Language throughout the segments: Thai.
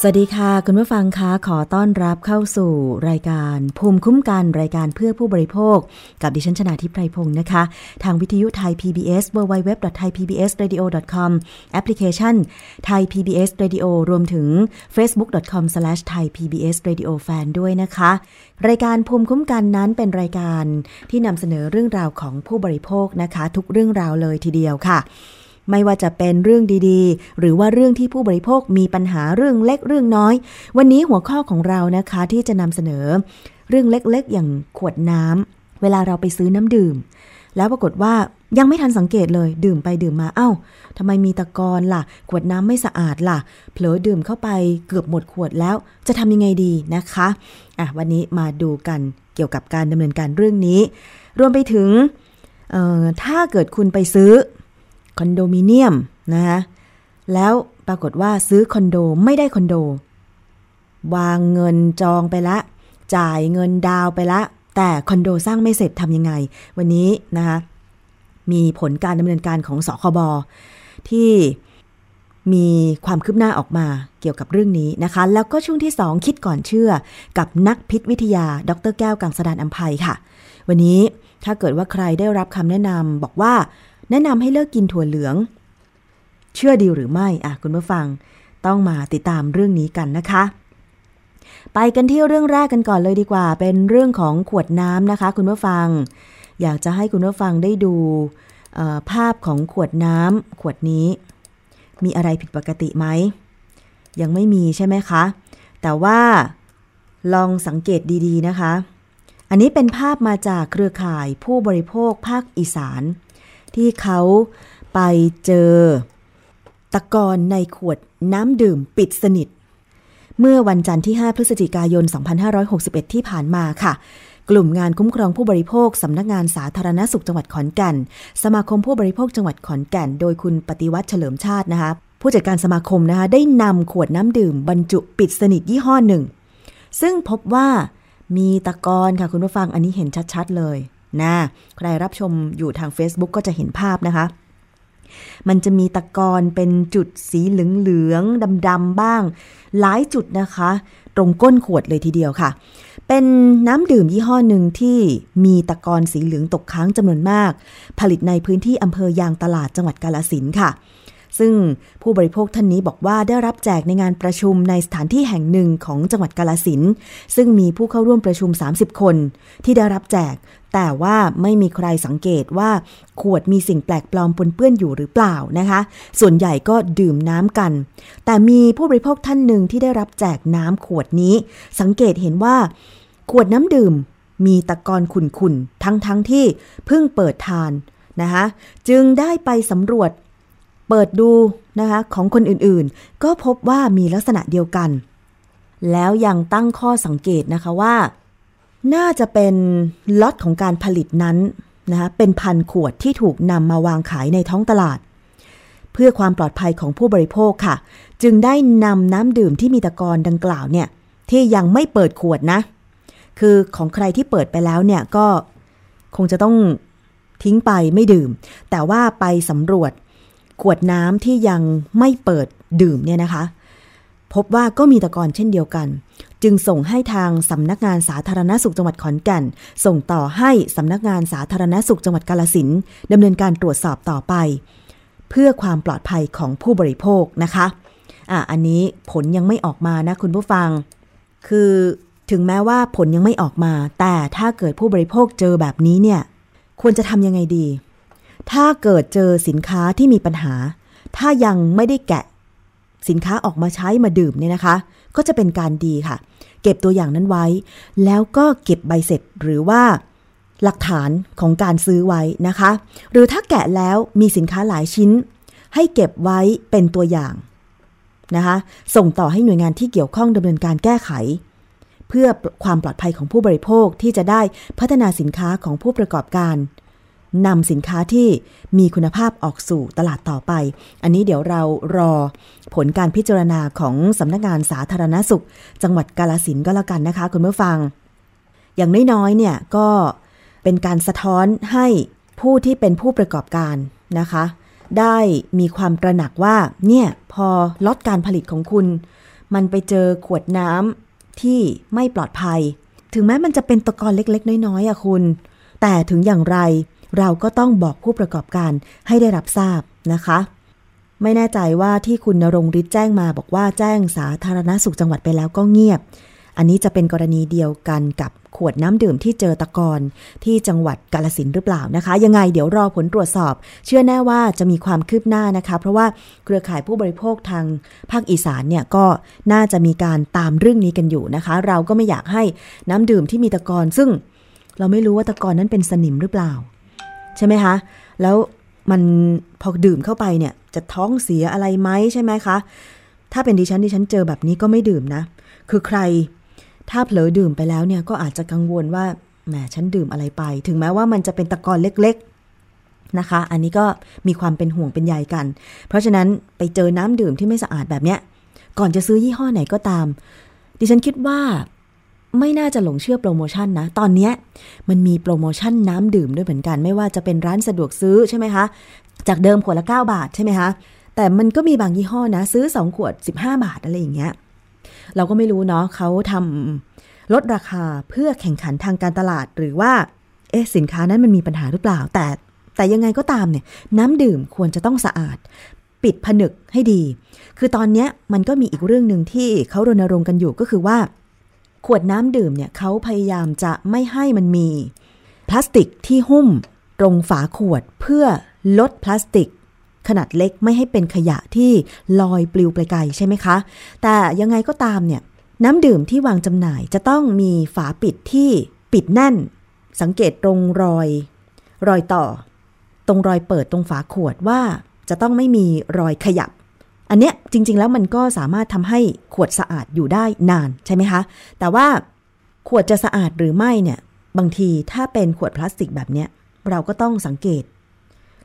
สวัสดีค่ะ คุณผู้ฟังคะขอต้อนรับเข้าสู่รายการภูมิคุ้มกันรายการเพื่อผู้บริโภค กับดิฉันชนาทิพไพรพงศ์นะคะ ทางวิทยุไทย PBS www.thaipbsradio.com แอปพลิเคชันไทย PBS Radio รวมถึง facebook.com/thaipbsradiofan ด้วยนะคะ รายการภูมิคุ้มกันนั้นเป็นรายการที่นำเสนอเรื่องราวของผู้บริโภคนะคะ ทุกเรื่องราวเลยทีเดียวค่ะ ไม่ว่าจะเป็นเรื่องดีๆ หรือว่าเรื่องที่ผู้บริโภคมีปัญหาเรื่องเล็กเรื่องน้อย วันนี้หัวข้อของเรานะคะที่จะนำเสนอ เรื่องเล็กๆ อย่างขวดน้ำเวลาเราไปซื้อน้ำดื่ม แล้วปรากฏว่ายังไม่ทันสังเกตเลย ดื่มไปดื่มมาเอ้าทำไมมีตะกอนล่ะ ขวดน้ำไม่สะอาดล่ะ เผลอดื่มเข้าไปเกือบหมดขวดแล้ว จะทำยังไงดีนะคะอะวันนี้มาดูกันเกี่ยวกับการดำเนินการเรื่องนี้ รวมไปถึงถ้าเกิดคุณไปซื้อ คอนโดมิเนียมนะคะแล้วปรากฏว่าซื้อคอนโดไม่ได้คอนโด วางเงินจองไปละ จ่ายเงินดาวไปละ แต่คอนโดสร้างไม่เสร็จทำยังไง วันนี้นะคะมีผลการดำเนินการของสคบที่มีความคืบหน้าออกมาเกี่ยวกับเรื่องนี้นะคะ แล้วก็ช่วงที่ 2 คิดก่อนเชื่อ กับนักพิษวิทยา ดรแก้วกังสดานอัมภัยค่ะ วันนี้ถ้าเกิดว่าใครได้รับคำแนะนำบอกว่า แนะนำให้เลิกกินถั่วเหลือง เชื่อดีหรือไม่อะคุณผู้ฟังต้องมาติดตามเรื่องนี้กันนะคะ ไปกันที่เรื่องแรกกันก่อนเลยดีกว่า เป็นเรื่องของขวดน้ำนะคะ คุณผู้ฟัง อยากจะให้คุณผู้ฟังได้ดูภาพของขวดน้ำขวดนี้ มีอะไรผิดปกติไหม ยังไม่มีใช่ไหมคะ แต่ว่าลองสังเกตดีๆนะคะ อันนี้เป็นภาพมาจากเครือข่ายผู้บริโภคภาคอีสาน ที่เขาไปเจอ ตะกอนในขวดน้ำดื่มปิดสนิท เมื่อวันจันทร์ที่ 5 พฤศจิกายน 2561 ที่ผ่านมาค่ะ กลุ่มงานคุ้มครองผู้บริโภคสำนักงานสาธารณสุขจังหวัดขอนแก่น สมาคมผู้บริโภคจังหวัดขอนแก่น โดยคุณปฏิวัติเฉลิมชาตินะคะผู้จัดการสมาคมนะคะได้นำขวดน้ำดื่มบรรจุปิดสนิทยี่ห้อหนึ่ง ซึ่งพบว่ามีตะกอนค่ะคุณผู้ฟังอันนี้เห็นชัดๆเลย นะใครรับชมอยู่ทาง Facebook ก็จะเห็นภาพนะคะ มันจะมีตะกอนเป็นจุดสีเหลืองๆดำๆบ้าง หลายจุดนะคะ ตรงก้นขวดเลยทีเดียวค่ะ เป็นน้ำดื่มยี่ห้อหนึ่งที่มีตะกอนสีเหลืองตกค้างจำนวนมาก ผลิตในพื้นที่อำเภอยางตลาดจังหวัดกาลสินค่ะ ซึ่งผู้บริโภคท่านนี้บอกว่าได้รับแจกในงานประชุมในสถานที่แห่งหนึ่งของจังหวัดกาลสินซึ่งมีผู้เข้าร่วมประชุม 30 คน ที่ได้รับแจก แต่ว่าไม่มีใครสังเกตว่าขวดมีสิ่งแปลกปลอมปนเปื้อนอยู่หรือเปล่านะคะ ส่วนใหญ่ก็ดื่มน้ำกัน แต่มีผู้บริโภคท่านหนึ่งที่ได้รับแจกน้ำขวดนี้ สังเกตเห็นว่า ขวดน้ำดื่ม มีตะกอนขุ่นๆทั้งๆทที่เพิ่งเปิดทานนะคะจึงได้ไปสำรวจ เปิดดูนะคะของคนอื่นๆ ก็พบว่ามีลักษณะเดียวกัน แล้วยังตั้งข้อสังเกตนะคะว่า น่าจะเป็นล็อตของการผลิตนั้นนะคะเป็นพันขวดที่ถูกนำมาวางขายในท้องตลาด เพื่อความปลอดภัยของผู้บริโภคค่ะ จึงได้นำน้ำดื่มที่มีตะกอนดังกล่าวเนี่ยที่ยังไม่เปิดขวดนะ คือของใครที่เปิดไปแล้วเนี่ยก็คงจะต้องทิ้งไปไม่ดื่ม แต่ว่าไปสำรวจ ขวดน้ำที่ยังไม่เปิดดื่มเนี่ยนะคะ พบว่าก็มีตะกอนเช่นเดียวกัน จึงส่งให้ทางสำนักงานสาธารณสุขจังหวัดขอนแก่น ส่งต่อให้สำนักงานสาธารณสุขจังหวัดกาลสินดำเนินการตรวจสอบต่อไป เพื่อความปลอดภัยของผู้บริโภคนะคะอะอันนี้ผลยังไม่ออกมานะคุณผู้ฟัง คือถึงแม้ว่าผลยังไม่ออกมา แต่ถ้าเกิดผู้บริโภคเจอแบบนี้เนี่ย ควรจะทำยังไงดี ถ้าเกิดเจอสินค้าที่มีปัญหา ถ้ายังไม่ได้แกะสินค้าออกมาใช้มาดื่มเนี่ยนะคะ ก็จะเป็นการดีค่ะ เก็บตัวอย่างนั้นไว้ แล้วก็เก็บใบเสร็จหรือว่าหลักฐานของการซื้อไว้นะคะ หรือถ้าแกะแล้วมีสินค้าหลายชิ้น ให้เก็บไว้เป็นตัวอย่างนะคะ ส่งต่อให้หน่วยงานที่เกี่ยวข้องดำเนินการแก้ไข เพื่อความปลอดภัยของผู้บริโภคที่จะได้พัฒนาสินค้าของผู้ประกอบการ นำสินค้าที่มีคุณภาพออกสู่ตลาดต่อไป อันนี้เดี๋ยวเรารอผลการพิจารณาของสำนักงานสาธารณสุข จังหวัดกาลสินก็แล้วกันนะคะ คุณผู้ฟัง อย่างน้อยๆเนี่ยก็เป็นการสะท้อนให้ผู้ที่เป็นผู้ประกอบการนะคะ ได้มีความตระหนักว่าเนี่ยพอลดการผลิตของคุณ มันไปเจอขวดน้ำที่ไม่ปลอดภัย ถึงแม้มันจะเป็นตะกอนเล็กๆ น้อยๆอะคุณ แต่ถึงอย่างไร เราก็ต้องบอกผู้ประกอบการให้ได้รับทราบนะคะ ไม่แน่ใจว่าที่คุณนรงฤทธิ์แจ้งมาบอกว่าแจ้งสาธารณสุขจังหวัดไปแล้วก็เงียบ อันนี้จะเป็นกรณีเดียวกันกับขวดน้ำดื่มที่เจอตะกอนที่จังหวัดกาลสินหรือเปล่านะคะ ยังไงเดี๋ยวรอผลตรวจสอบ เชื่อแน่ว่าจะมีความคืบหน้านะคะ เพราะว่าเครือข่ายผู้บริโภคทางภาคอีสานเนี่ยก็น่าจะมีการตามเรื่องนี้กันอยู่นะคะ เราก็ไม่อยากให้น้ำดื่มที่มีตะกอนซึ่งเราไม่รู้ว่าตะกอนนั้นเป็นสนิมหรือเปล่า ใช่ไหมคะ แล้วมันพอดื่มเข้าไปเนี่ย จะท้องเสียอะไรไหมใช่ไหมคะ ถ้าเป็นดิฉันดิฉันเจอแบบนี้ก็ไม่ดื่มนะ คือใครถ้าเผลอดื่มไปแล้วเนี่ยก็อาจจะกังวลว่าแหมฉันดื่มอะไรไป ถึงแม้ว่ามันจะเป็นตะกอนเล็กๆนะคะ อันนี้ก็มีความเป็นห่วงเป็นใยกัน เพราะฉะนั้นไปเจอน้ำดื่มที่ไม่สะอาดแบบเนี้ยก่อนจะซื้อยี่ห้อไหนก็ตาม ดิฉันคิดว่า ไม่น่าจะหลงเชื่อโปรโมชั่นนะ ตอนนี้มันมีโปรโมชั่นน้ำดื่มด้วยเหมือนกัน ไม่ว่าจะเป็นร้านสะดวกซื้อใช่ไหมคะ จากเดิมขวดละ 9 บาทใช่ไหมคะ แต่มันก็มีบางยี่ห้อนะ ซื้อ 2 ขวด 15 บาทอะไรอย่างเงี้ย เราก็ไม่รู้เนาะเขาทำลดราคาเพื่อแข่งขันทางการตลาดหรือว่า เอ๊ะสินค้านั้นมันมีปัญหาหรือเปล่า แต่แต่ยังไงก็ตามเนี่ยน้ำดื่มควรจะต้องสะอาด ปิดผนึกให้ดี คือตอนนี้มันก็มีอีกเรื่องหนึ่งที่เขารณรงค์กันอยู่ก็คือว่า ขวดน้ำดื่มเนี่ยเขาพยายามจะไม่ให้มันมี พลาสติกที่หุ้มตรงฝาขวดเพื่อลดพลาสติก ขนาดเล็กไม่ให้เป็นขยะที่ลอยปลิวไปไกลใช่ไหมคะ แต่ยังไงก็ตามเนี่ยน้ำดื่มที่วางจำหน่ายจะต้องมีฝาปิดที่ปิดแน่น สังเกตตรงรอย รอยต่อ ตรงรอยเปิดตรงฝาขวดว่าจะต้องไม่มีรอยขยับ อันเนี้ยจริง ๆ แล้วมันก็สามารถทำให้ขวดสะอาดอยู่ได้นานใช่ไหมคะ แต่ว่าขวดจะสะอาดหรือไม่เนี่ยบางทีถ้าเป็นขวดพลาสติกแบบเนี้ยเราก็ต้องสังเกต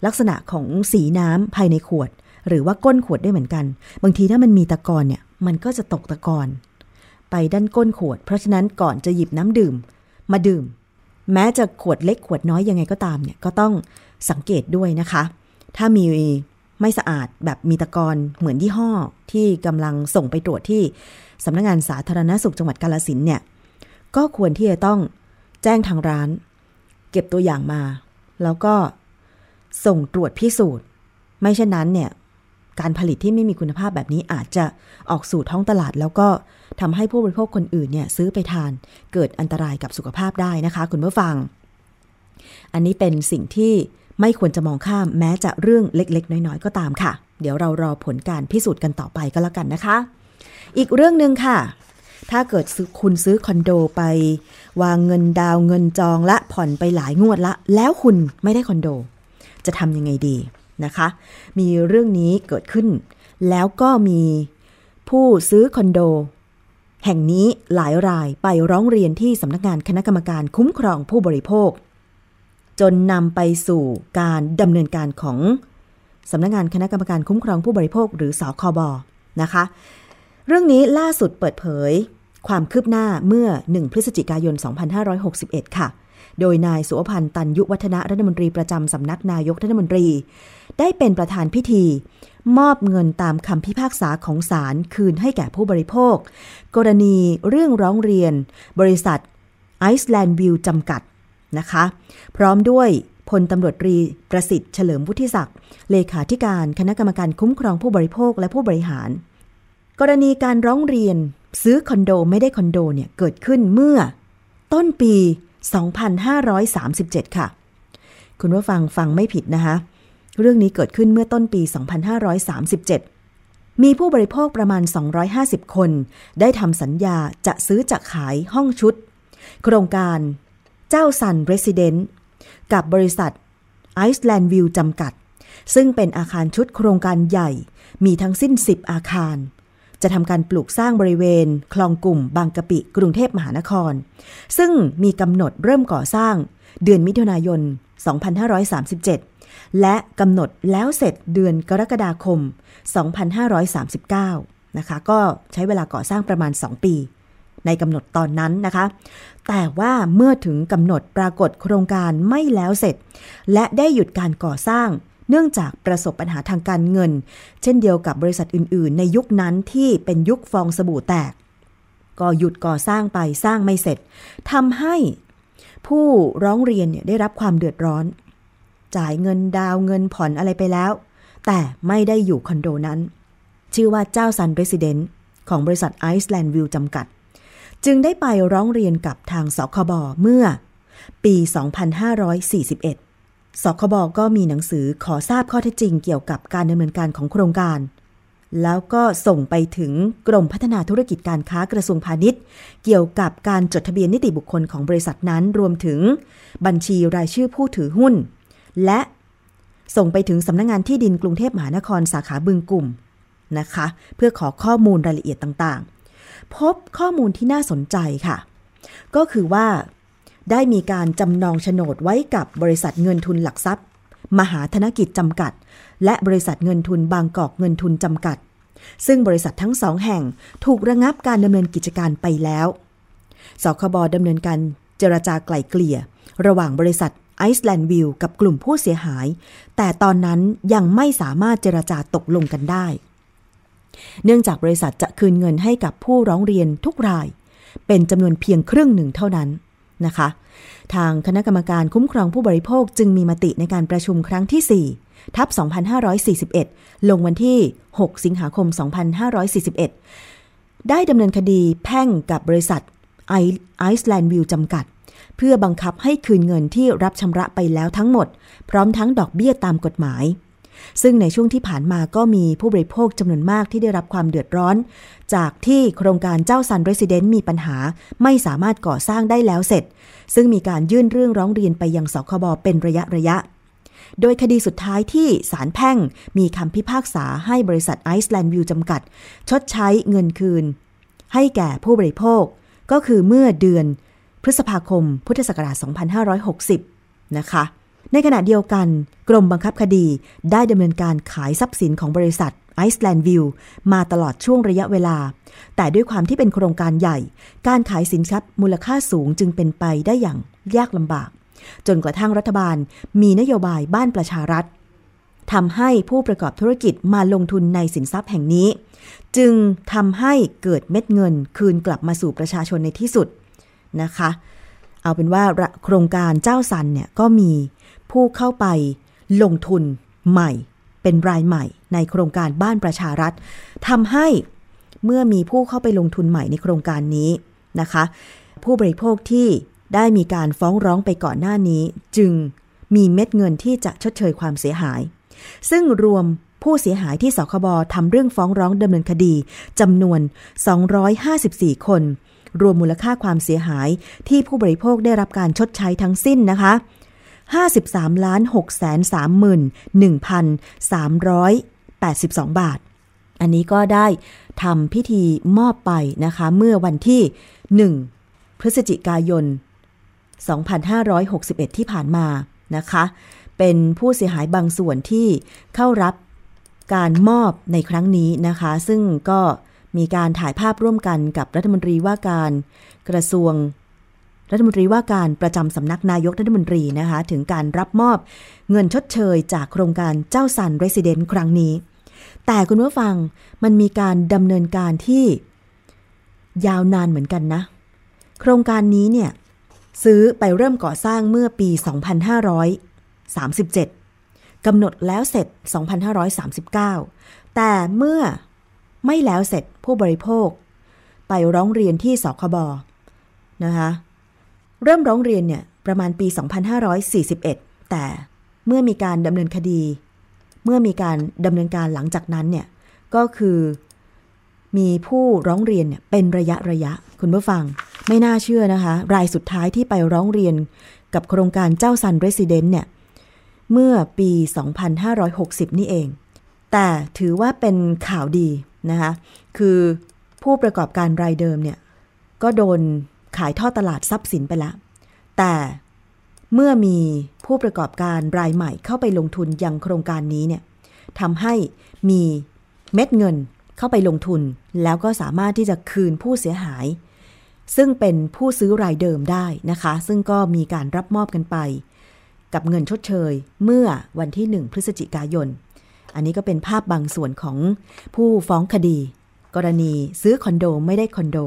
ลักษณะของสีน้ำภายในขวด หรือว่าก้นขวดได้เหมือนกัน บางทีถ้ามันมีตะกอนเนี่ยมันก็จะตกตะกอนไปด้านก้นขวด เพราะฉะนั้นก่อนจะหยิบน้ำดื่ม มาดื่ม แม้จะขวดเล็กขวดน้อยยังไงก็ตามเนี่ยก็ต้องสังเกตด้วยนะคะ ถ้ามี ไม่สะอาดแบบมีตะกอนเหมือนยี่ห้อที่กำลังส่งไปตรวจที่สำนักงงานสาธารณสุขจังหวัดกาลสินเนี่ยก็ควรที่จะต้องแจ้งทางร้าน เก็บตัวอย่างมา แล้วก็ส่งตรวจพิสูจน์ ไม่เช่นนั้นเนี่ยการผลิตที่ไม่มีคุณภาพแบบนี้อาจจะออกสู่ท้องตลาด แล้วก็ทำให้ผู้บริโภคคนอื่นเนี่ยซื้อไปทานเกิดอันตรายกับสุขภาพได้นะคะ คุณผู้ฟัง อันนี้เป็นสิ่งที่ ไม่ควรจะมองข้ามแม้จะเรื่องเล็กๆ น้อยๆ ก็ตามค่ะ เดี๋ยวเรารอผลการพิสูจน์กันต่อไปก็แล้วกันนะคะ อีกเรื่องหนึ่งค่ะ ถ้าเกิดคุณซื้อคอนโดไป วางเงินดาวเงินจองละผ่อนไปหลายงวดละ แล้วคุณไม่ได้คอนโด จะทำยังไงดีนะคะ มีเรื่องนี้เกิดขึ้น แล้วก็มีผู้ซื้อคอนโดแห่งนี้หลายรายไปร้องเรียนที่สำนักงานคณะกรรมการคุ้มครองผู้บริโภค จนนำไปสู่การดำเนินการของสำนักงานคณะกรรมการคุ้มครองผู้บริโภคหรือสคบนะคะ เรื่องนี้ล่าสุดเปิดเผย ความคืบหน้าเมื่อ 1 พฤศจิกายน 2561 ค่ะ โดยนายสุวพันธ์ตันยุวัฒนะรัฐมนตรีประจำสำนักนายกรัฐมนตรี ได้เป็นประธานพิธี มอบเงินตามคำพิพากษาของศาลคืนให้แก่ผู้บริโภค กรณีเรื่องร้องเรียน บริษัทไอซ์แลนด์วิวจำกัด นะคะ พร้อมด้วยพลตำรวจตรีประสิทธิ์เฉลิมวุฒิศักดิ์เลขาธิการคณะกรรมการคุ้มครองผู้บริโภคและผู้บริหาร กรณีการร้องเรียนซื้อคอนโดไม่ได้คอนโดเนี่ยเกิดขึ้นเมื่อ ต้นปี 2537 ค่ะ คุณว่าฟังฟังไม่ผิดนะคะ เรื่องนี้เกิดขึ้นเมื่อต้นปี 2537 มีผู้บริโภคประมาณ 250 คน ได้ทำสัญญาจะซื้อจะขายห้องชุด โครงการ เจ้าซันเรสซิเดนต์กับบริษัทไอซ์แลนด์วิวจำกัด ซึ่งเป็นอาคารชุดโครงการใหญ่ มีทั้งสิ้น 10 อาคาร จะทำการปลูกสร้างบริเวณ คลองกลุ่มบางกะปิกรุงเทพมหานคร ซึ่งมีกำหนดเริ่มก่อสร้าง เดือนมิถุนายน 2537 และกำหนดแล้วเสร็จเดือนกรกฎาคม 2539 นะคะ ก็ใช้เวลาก่อสร้างประมาณ 2 ปี ในกำหนดตอนนั้นนะคะ แต่ว่าเมื่อถึงกำหนดปรากฏโครงการไม่แล้วเสร็จ และได้หยุดการก่อสร้าง เนื่องจากประสบปัญหาทางการเงิน เช่นเดียวกับบริษัทอื่น ๆ ในยุคนั้นที่เป็นยุคฟองสบู่แตก ก็หยุดก่อสร้างไปสร้างไม่เสร็จทำให้ผู้ร้องเรียนเนี่ยได้รับความเดือดร้อน จ่ายเงินดาวเงินผ่อนอะไรไปแล้ว แต่ไม่ได้อยู่คอนโดนั้น ชื่อว่าเจ้าซันเรสซิเดนต์ของบริษัทไอซ์แลนด์วิวจำกัด จึงได้ไปร้องเรียนกับทางสคบเมื่อ ปี 2541 สคบก็มีหนังสือขอทราบข้อเท็จจริงเกี่ยวกับการดำเนินการของโครงการ แล้วก็ส่งไปถึงกรมพัฒนาธุรกิจการค้ากระทรวงพาณิชย์ เกี่ยวกับการจดทะเบียนนิติบุคคลของบริษัทนั้นรวมถึง บัญชีรายชื่อผู้ถือหุ้น และส่งไปถึงสำนักงงานที่ดินกรุงเทพมหานครสาขาบึงกลุ่มนะคะ เพื่อขอข้อมูลรายละเอียดต่างๆ พบข้อมูลที่น่าสนใจค่ะ ก็คือว่า ได้มีการจำนองโฉนดไว้กับบริษัทเงินทุนหลักทรัพย์ มหาธนกิจจำกัด และบริษัทเงินทุนบางกอกเงินทุนจำกัด ซึ่งบริษัททั้งสองแห่งถูกระงับการดำเนินกิจการไปแล้วสคบดำเนินการเจรจาไกล่เกลี่ย ระหว่างบริษัทไอซ์แลนด์วิวกับกลุ่มผู้เสียหาย แต่ตอนนั้นยังไม่สามารถเจรจาตกลงกันได้ เนื่องจากบริษัทจะคืนเงินให้กับผู้ร้องเรียนทุกราย เป็นจำนวนเพียงครึ่งหนึ่งเท่านั้นนะคะ ทางคณะกรรมการคุ้มครองผู้บริโภคจึงมีมติในการประชุมครั้งที่ 4 ทับ 2541 ลงวันที่ 6 สิงหาคม 2541 ได้ดำเนินคดีแพ่งกับบริษัทไอซ์แลนด์วิวจำกัด เพื่อบังคับให้คืนเงินที่รับชำระไปแล้วทั้งหมด พร้อมทั้งดอกเบี้ยตามกฎหมาย ซึ่งในช่วงที่ผ่านมาก็มีผู้บริโภคจำนวนมากที่ได้รับความเดือดร้อน จากที่โครงการเจ้าซันเรสซิเดนต์มีปัญหาไม่สามารถก่อสร้างได้แล้วเสร็จ ซึ่งมีการยื่นเรื่องร้องเรียนไปยังสคบเป็นระยะระยะ โดยคดีสุดท้ายที่ศาลแพ่งมีคำพิพากษาให้บริษัทไอซ์แลนด์วิวจำกัด ชดใช้เงินคืน ให้แก่ผู้บริโภค ก็คือเมื่อเดือนพฤษภาคม พุทธศักราช 2560 นะคะ ในขณะเดียวกัน กรมบังคับคดีได้ดำเนินการขายทรัพย์สินของบริษัทไอซ์แลนด์วิวมาตลอดช่วงระยะเวลา แต่ด้วยความที่เป็นโครงการใหญ่ การขายสินทรัพย์มูลค่าสูงจึงเป็นไปได้อย่างยากลำบาก จนกระทั่งรัฐบาลมีนโยบายบ้านประชารัฐทำให้ผู้ประกอบธุรกิจมาลงทุนในสินทรัพย์แห่งนี้ จึงทำให้เกิดเม็ดเงินคืนกลับมาสู่ประชาชนในที่สุดนะคะ เอาเป็นว่าโครงการเจ้าสันเนี่ยก็มี ผู้เข้าไปลงทุนใหม่ เป็นรายใหม่ในโครงการบ้านประชารัฐทำให้เมื่อมีผู้เข้าไปลงทุนใหม่ในโครงการนี้นะคะ ผู้บริโภคที่ได้มีการฟ้องร้องไปก่อนหน้านี้ จึงมีเม็ดเงินที่จะชดเชยความเสียหาย ซึ่งรวมผู้เสียหายที่สคบทำเรื่องฟ้องร้องดำเนินคดีจำนวน 254 คน รวมมูลค่าความเสียหายที่ผู้บริโภคได้รับการชดใช้ทั้งสิ้นนะคะ 53ล้าน6แสน31,382 บาท อันนี้ก็ได้ทำพิธีมอบไปนะคะ เมื่อวันที่ 1 พฤศจิกายน 2561 ที่ผ่านมานะคะ เป็นผู้เสียหายบางส่วนที่เข้ารับการมอบในครั้งนี้นะคะ ซึ่งก็มีการถ่ายภาพร่วมกันกับรัฐมนตรีว่าการกระทรวง รัฐมนตรีว่าการประจำสำนักนายกรัฐมนตรีนะคะ ถึงการรับมอบเงินชดเชยจากโครงการเจ้าสันเรสซิเดนต์ครั้งนี้ แต่คุณผู้ฟังมันมีการดำเนินการที่ยาวนานเหมือนกันนะ โครงการนี้เนี่ย ซื้อไปเริ่มก่อสร้างเมื่อปี 2537กำหนดแล้วเสร็จ 2539 แต่เมื่อไม่แล้วเสร็จผู้บริโภค ไปร้องเรียนที่สคบนะคะ เริ่มร้องเรียนเนี่ยประมาณปี 2541 แต่เมื่อมีการดำเนินคดี เมื่อมีการดำเนินการหลังจากนั้นเนี่ยก็คือมีผู้ร้องเรียนเนี่ยเป็นระยะระยะคุณผู้ฟัง ไม่น่าเชื่อนะคะ รายสุดท้ายที่ไปร้องเรียนกับโครงการเจ้าซันเรสซิเดนต์เนี่ยเมื่อปี 2560 นี่เอง แต่ถือว่าเป็นข่าวดีนะคะ คือผู้ประกอบการรายเดิมเนี่ยก็โดนายทอดตลาดทรัพย์สินไปแล้วแต่เมื่อมีผู้ประกอบการรายใหม่เข้าไปลงทุนยังโครงการนี้เนี่ยทำให้มีเม็ดเงินเข้าไปลงทุน แล้วก็สามารถที่จะคืนผู้เสียหาย ซึ่งเป็นผู้ซื้อรายเดิมได้นะคะ ซึ่งก็มีการรับมอบกันไป กับเงินชดเชยเมื่อวันที่ 1 พฤศจิกายน อันนี้ก็เป็นภาพบางส่วนของผู้ฟ้องคดี กรณีซื้อคอนโดไม่ได้คอนโด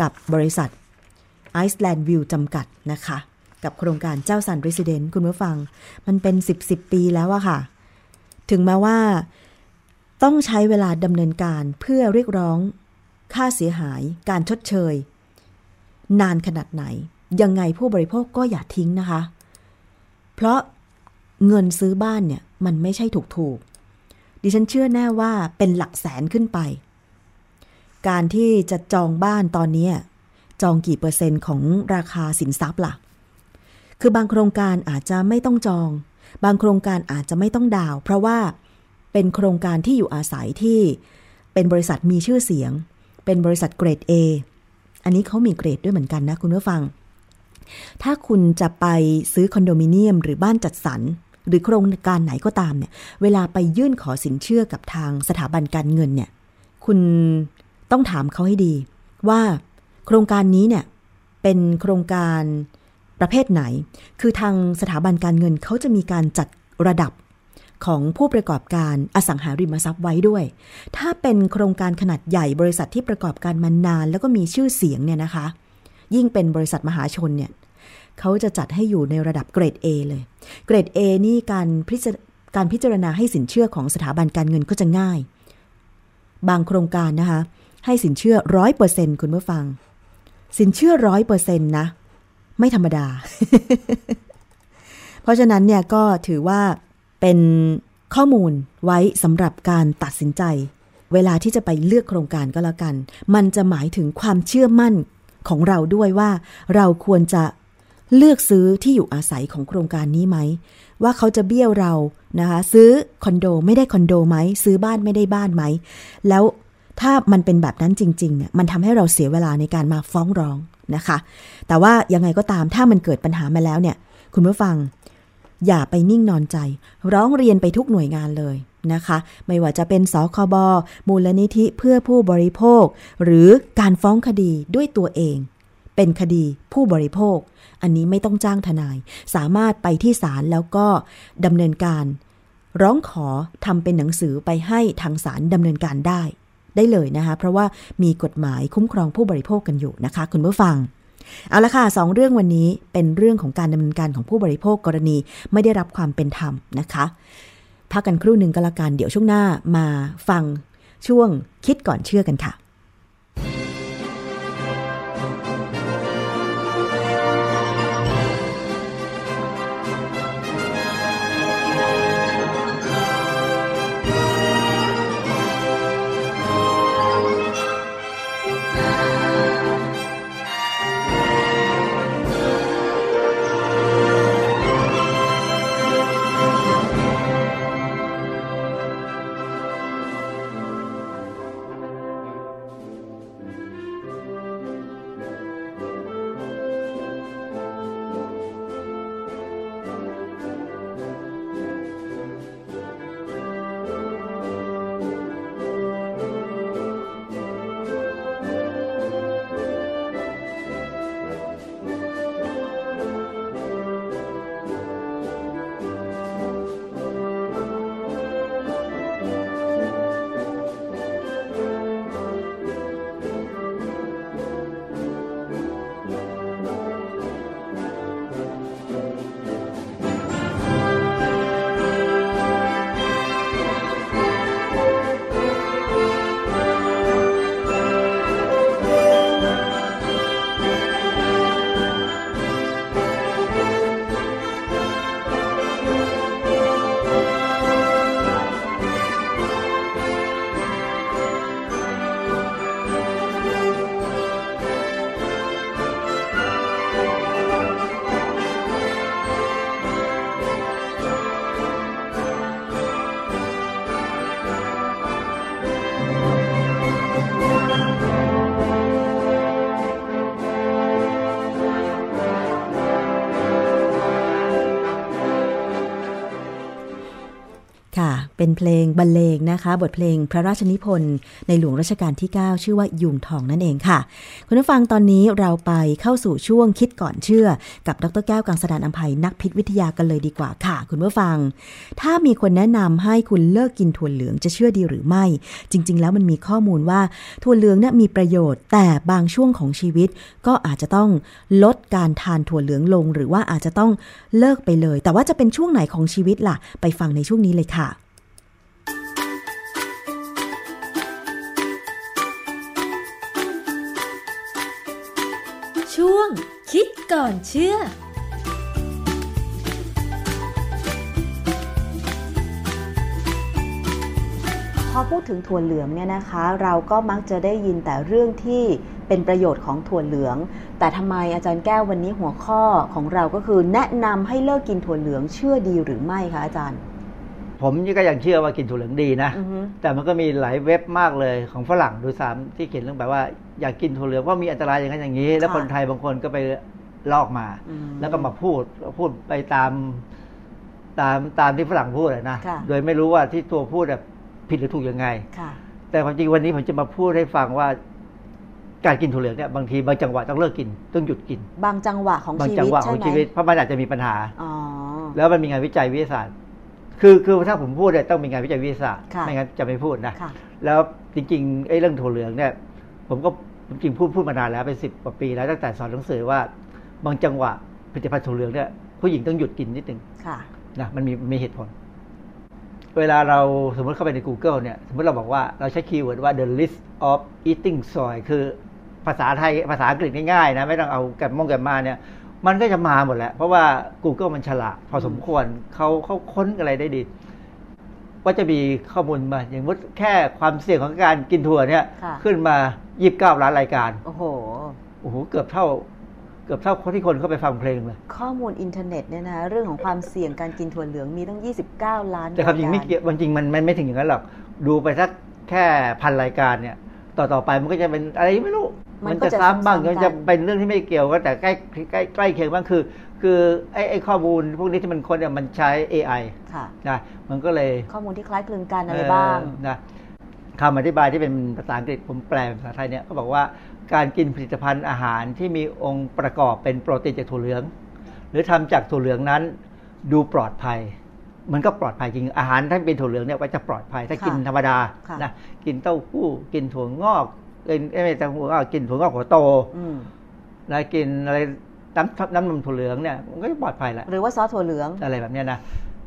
กับบริษัท Iceland View จำกัดนะคะ กับโครงการเจ้าสันรีสิเดนต์คุณผู้ฟัง มันเป็น 10บสปีแล้วอะค่ะ ถึงแม้ว่าต้องใช้เวลาดำเนินการเพื่อเรียกร้อง ค่าเสียหาย การชดเชย นานขนาดไหน ยังไงผู้บริโภคก็อย่าทิ้งนะคะ เพราะเงินซื้อบ้านเนี่ย มันไม่ใช่ถูกๆ ดิฉันเชื่อแน่ว่าเป็นหลักแสนขึ้นไป การที่จะจองบ้านตอนนี้ จองกี่เปอร์เซ็นต์ของราคาสินทรัพย์ล่ะ คือบางโครงการอาจจะไม่ต้องจอง บางโครงการอาจจะไม่ต้องดาว เพราะว่าเป็นโครงการที่อยู่อาศัยที่เป็นบริษัทมีชื่อเสียง เป็นบริษัทเกรด A อันนี้เขามีเกรดด้วยเหมือนกันนะคุณผู้ฟัง ถ้าคุณจะไปซื้อคอนโดมิเนียมหรือบ้านจัดสรรหรือโครงการไหนก็ตามเนี่ย เวลาไปยื่นขอสินเชื่อกับทางสถาบันการเงินเนี่ย คุณต้องถามเขาให้ดีว่า โครงการนี้เนี่ยเป็นโครงการประเภทไหน คือทางสถาบันการเงินเขาจะมีการจัดระดับของผู้ประกอบการอสังหาริมทรัพย์ไว้ด้วย ถ้าเป็นโครงการขนาดใหญ่บริษัทที่ประกอบการมานาน แล้วก็มีชื่อเสียงเนี่ยนะคะ ยิ่งเป็นบริษัทมหาชนเนี่ยเขาจะจัดให้อยู่ในระดับเกรด A เลย เกรด A นี่การพิจการพิจารณาให้สินเชื่อของสถาบันการเงินก็จะง่าย บางโครงการนะคะ ให้สินเชื่อร้อยเปอร์เซ็นคุณผู้ฟัง สินเชื่อร้อยเปอร์เซ็นต์นะ ไม่ธรรมดา เพราะฉะนั้นเนี่ยก็ถือว่าเป็นข้อมูลไว้สำหรับการตัดสินใจ เวลาที่จะไปเลือกโครงการก็แล้วกัน มันจะหมายถึงความเชื่อมั่นของเราด้วยว่า เราควรจะเลือกซื้อที่อยู่อาศัยของโครงการนี้ไหม ว่าเขาจะเบี้ยวเรานะคะ ซื้อคอนโดไม่ได้คอนโดไหม ซื้อบ้านไม่ได้บ้านไหม แล้ว ถ้ามันเป็นแบบนั้นจริงๆเนี่ยมันทำให้เราเสียเวลาในการมาฟ้องร้องนะคะ แต่ว่ายังไงก็ตามถ้ามันเกิดปัญหามาแล้วเนี่ย คุณผู้ฟัง อย่าไปนิ่งนอนใจ ร้องเรียนไปทุกหน่วยงานเลยนะคะ ไม่ว่าจะเป็นสคบมูลนิธิเพื่อผู้บริโภค หรือการฟ้องคดีด้วยตัวเอง เป็นคดีผู้บริโภค อันนี้ไม่ต้องจ้างทนาย สามารถไปที่ศาลแล้วก็ดำเนินการ ร้องขอทำเป็นหนังสือไปให้ทางศาลดำเนินการได้ ได้เลยนะคะ เพราะว่ามีกฎหมายคุ้มครองผู้บริโภคกันอยู่นะคะ คุณผู้ฟัง เอาละค่ะสองเรื่องวันนี้เป็นเรื่องของการดำเนินการของผู้บริโภคกรณีไม่ได้รับความเป็นธรรมนะคะพักกันครู่หนึ่งก็แล้วกันเดี๋ยวช่วงหน้ามาฟังช่วงคิดก่อนเชื่อกันค่ะ เป็นเพลงบรรเลงนะคะ บทเพลงพระราชนิพนธ์ในหลวงรัชกาลที่ 9 ชื่อว่ายุงทองนั่นเองค่ะ คุณผู้ฟังตอนนี้เราไปเข้าสู่ช่วงคิดก่อนเชื่อ กับดรแก้วกังสดานอภัยนักพิษวิทยากันเลยดีกว่าค่ะ คุณผู้ฟัง ถ้ามีคนแนะนำให้คุณเลิกกินถั่วเหลืองจะเชื่อดีหรือไม่ จริง ๆ แล้วมันมีข้อมูลว่าถั่วเหลืองเนี่ยมีประโยชน์ แต่บางช่วงของชีวิต ก็อาจจะต้องลดการทานถั่วเหลืองลง หรือว่าอาจจะต้องเลิกไปเลย แต่ว่าจะเป็นช่วงไหนของชีวิตล่ะ ไปฟังในช่วงนี้เลยค่ะ คิดก่อนเชื่อ พอพูดถึงถั่วเหลืองเนี่ยนะคะ เราก็มักจะได้ยินแต่เรื่องที่เป็นประโยชน์ของถั่วเหลือง แต่ทำไมอาจารย์แก้ววันนี้หัวข้อของเราก็คือ แนะนำให้เลิกกินถั่วเหลืองเชื่อดีหรือไม่คะอาจารย์ ผมนี่ก็ยังเชื่อว่ากินถั่วเหลืองดีนะอือฮึแต่มันก็มีหลายเว็บมากเลยของฝรั่งดูซ้ำที่เขียนเรื่องแบบว่า อยากกินถั่วเหลืองว่ามีอันตรายอย่างนั้นอย่างนี้ แล้วคนไทยบางคนก็ไปลอกมาอืมแล้วก็มาพูดพูดไปตามตามตามที่ฝรั่งพูดอะนะค่ะโดยไม่รู้ว่าที่ตัวพูดแบบผิดหรือถูกยังไงค่ะแต่ความจริงวันนี้ผมจะมาพูดให้ฟังว่าการกินถั่วเหลืองเนี่ยบางทีบางจังหวะต้องเลิกกินต้องหยุดกิน บางจังหวะของบางชีจัวิตหวะขใช่องไหมชีวิตเพราะมันอาจจะมีปัญหาอ๋อแล้วมันมีงานวิจัยวิทยาศาสตร์ คือคือถ้าผมพูดเนี่ยต้องมีงานวิจัยวิทยาศาสตร์ค่ะไม่งั้นจะไม่พูดนะค่ะแล้วจริงๆไอ้เรื่องถั่วเหลืองเนี่ย ผมก็จริงๆพูดพูดมานานแล้วเป็นสิบกว่าปีแล้วตั้งแต่สอนหนังสือว่าบางจังหวะผลิตภัณฑ์ถั่วเหลืองเนี่ยผู้หญิงต้องหยุดกินนิดนึงค่ะนะมันมีมีเหตุผล เวลาเราสมมติเข้าไปใน Google เนี่ย สมมติเราบอกว่าเราใช้คีย์เวิร์ดว่า the list of eating soy คือภาษาไทยภาษาอังกฤษง่ายๆนะ ไม่ต้องเอาแกมมงแกมมาเนี่ย มันก็จะมาหมดแหละ เพราะว่า Google มันฉลาดพอสมควรเขาเขาค้นอะไรได้ดีก็จะมีข้อมูลมา อย่างมุดแค่ความเสี่ยงของการกินถั่วเนี่ยค่ะขึ้นมา 29ล้านรายการ โอ้โห โอ้โห เกือบเท่า เกือบเท่าคนที่คนเข้าไปฟังเพลงเลย ข้อมูลอินเทอร์เน็ตเนี่ยนะเรื่องของความเสี่ยงการกินถั่วเหลืองมีตั้ง 29 ล้านแต่ความจริงไม่เกี่ยวมันจริงมันมันไม่ถึงอย่างนั้นหรอก ดูไปสักแค่พันรายการเนี่ย ต่อต่อไปมันก็จะเป็นอะไรไม่รู้ มันจะซ้ำบ้างมันจะเป็นเรื่องที่ไม่เกี่ยวก็แต่ใกล้ใกล้ใกล้เคียงบ้างคือ คือไอ้ไอ้ข้อมูลพวกนี้ที่มันคนเนี่ยมันใช้ AI ค่ะนะมันก็เลยข้อมูลที่คล้ายคลึงกันอะไรบ้างเออนะ คำอธิบายที่เป็นภาษาอังกฤษผมแปลเป็นภาษาไทยเนี่ยเขาบอกว่าการกินผลิตภัณฑ์อาหารที่มีองค์ประกอบเป็นโปรตีนจากถั่วเหลือง หรือทำจากถั่วเหลืองนั้น ดูปลอดภัย มันก็ปลอดภัยจริงอาหารถ้าเป็นถั่วเหลืองเนี่ยก็จะปลอดภัย ถ้าค่ะกินธรรมดาค่ะนะกินเต้าหู้กินถั่วงอกกินเอ้ยไม่ใช่ถั่วงอกกินถั่วงอกหัวโตอืมนะกินอะไรน้ำน้ำนมถั่วเหลืองเนี่ยมันก็จะปลอดภัยแหละหรือว่าซอสถั่วเหลืองอะไรแบบเนี้ยนะ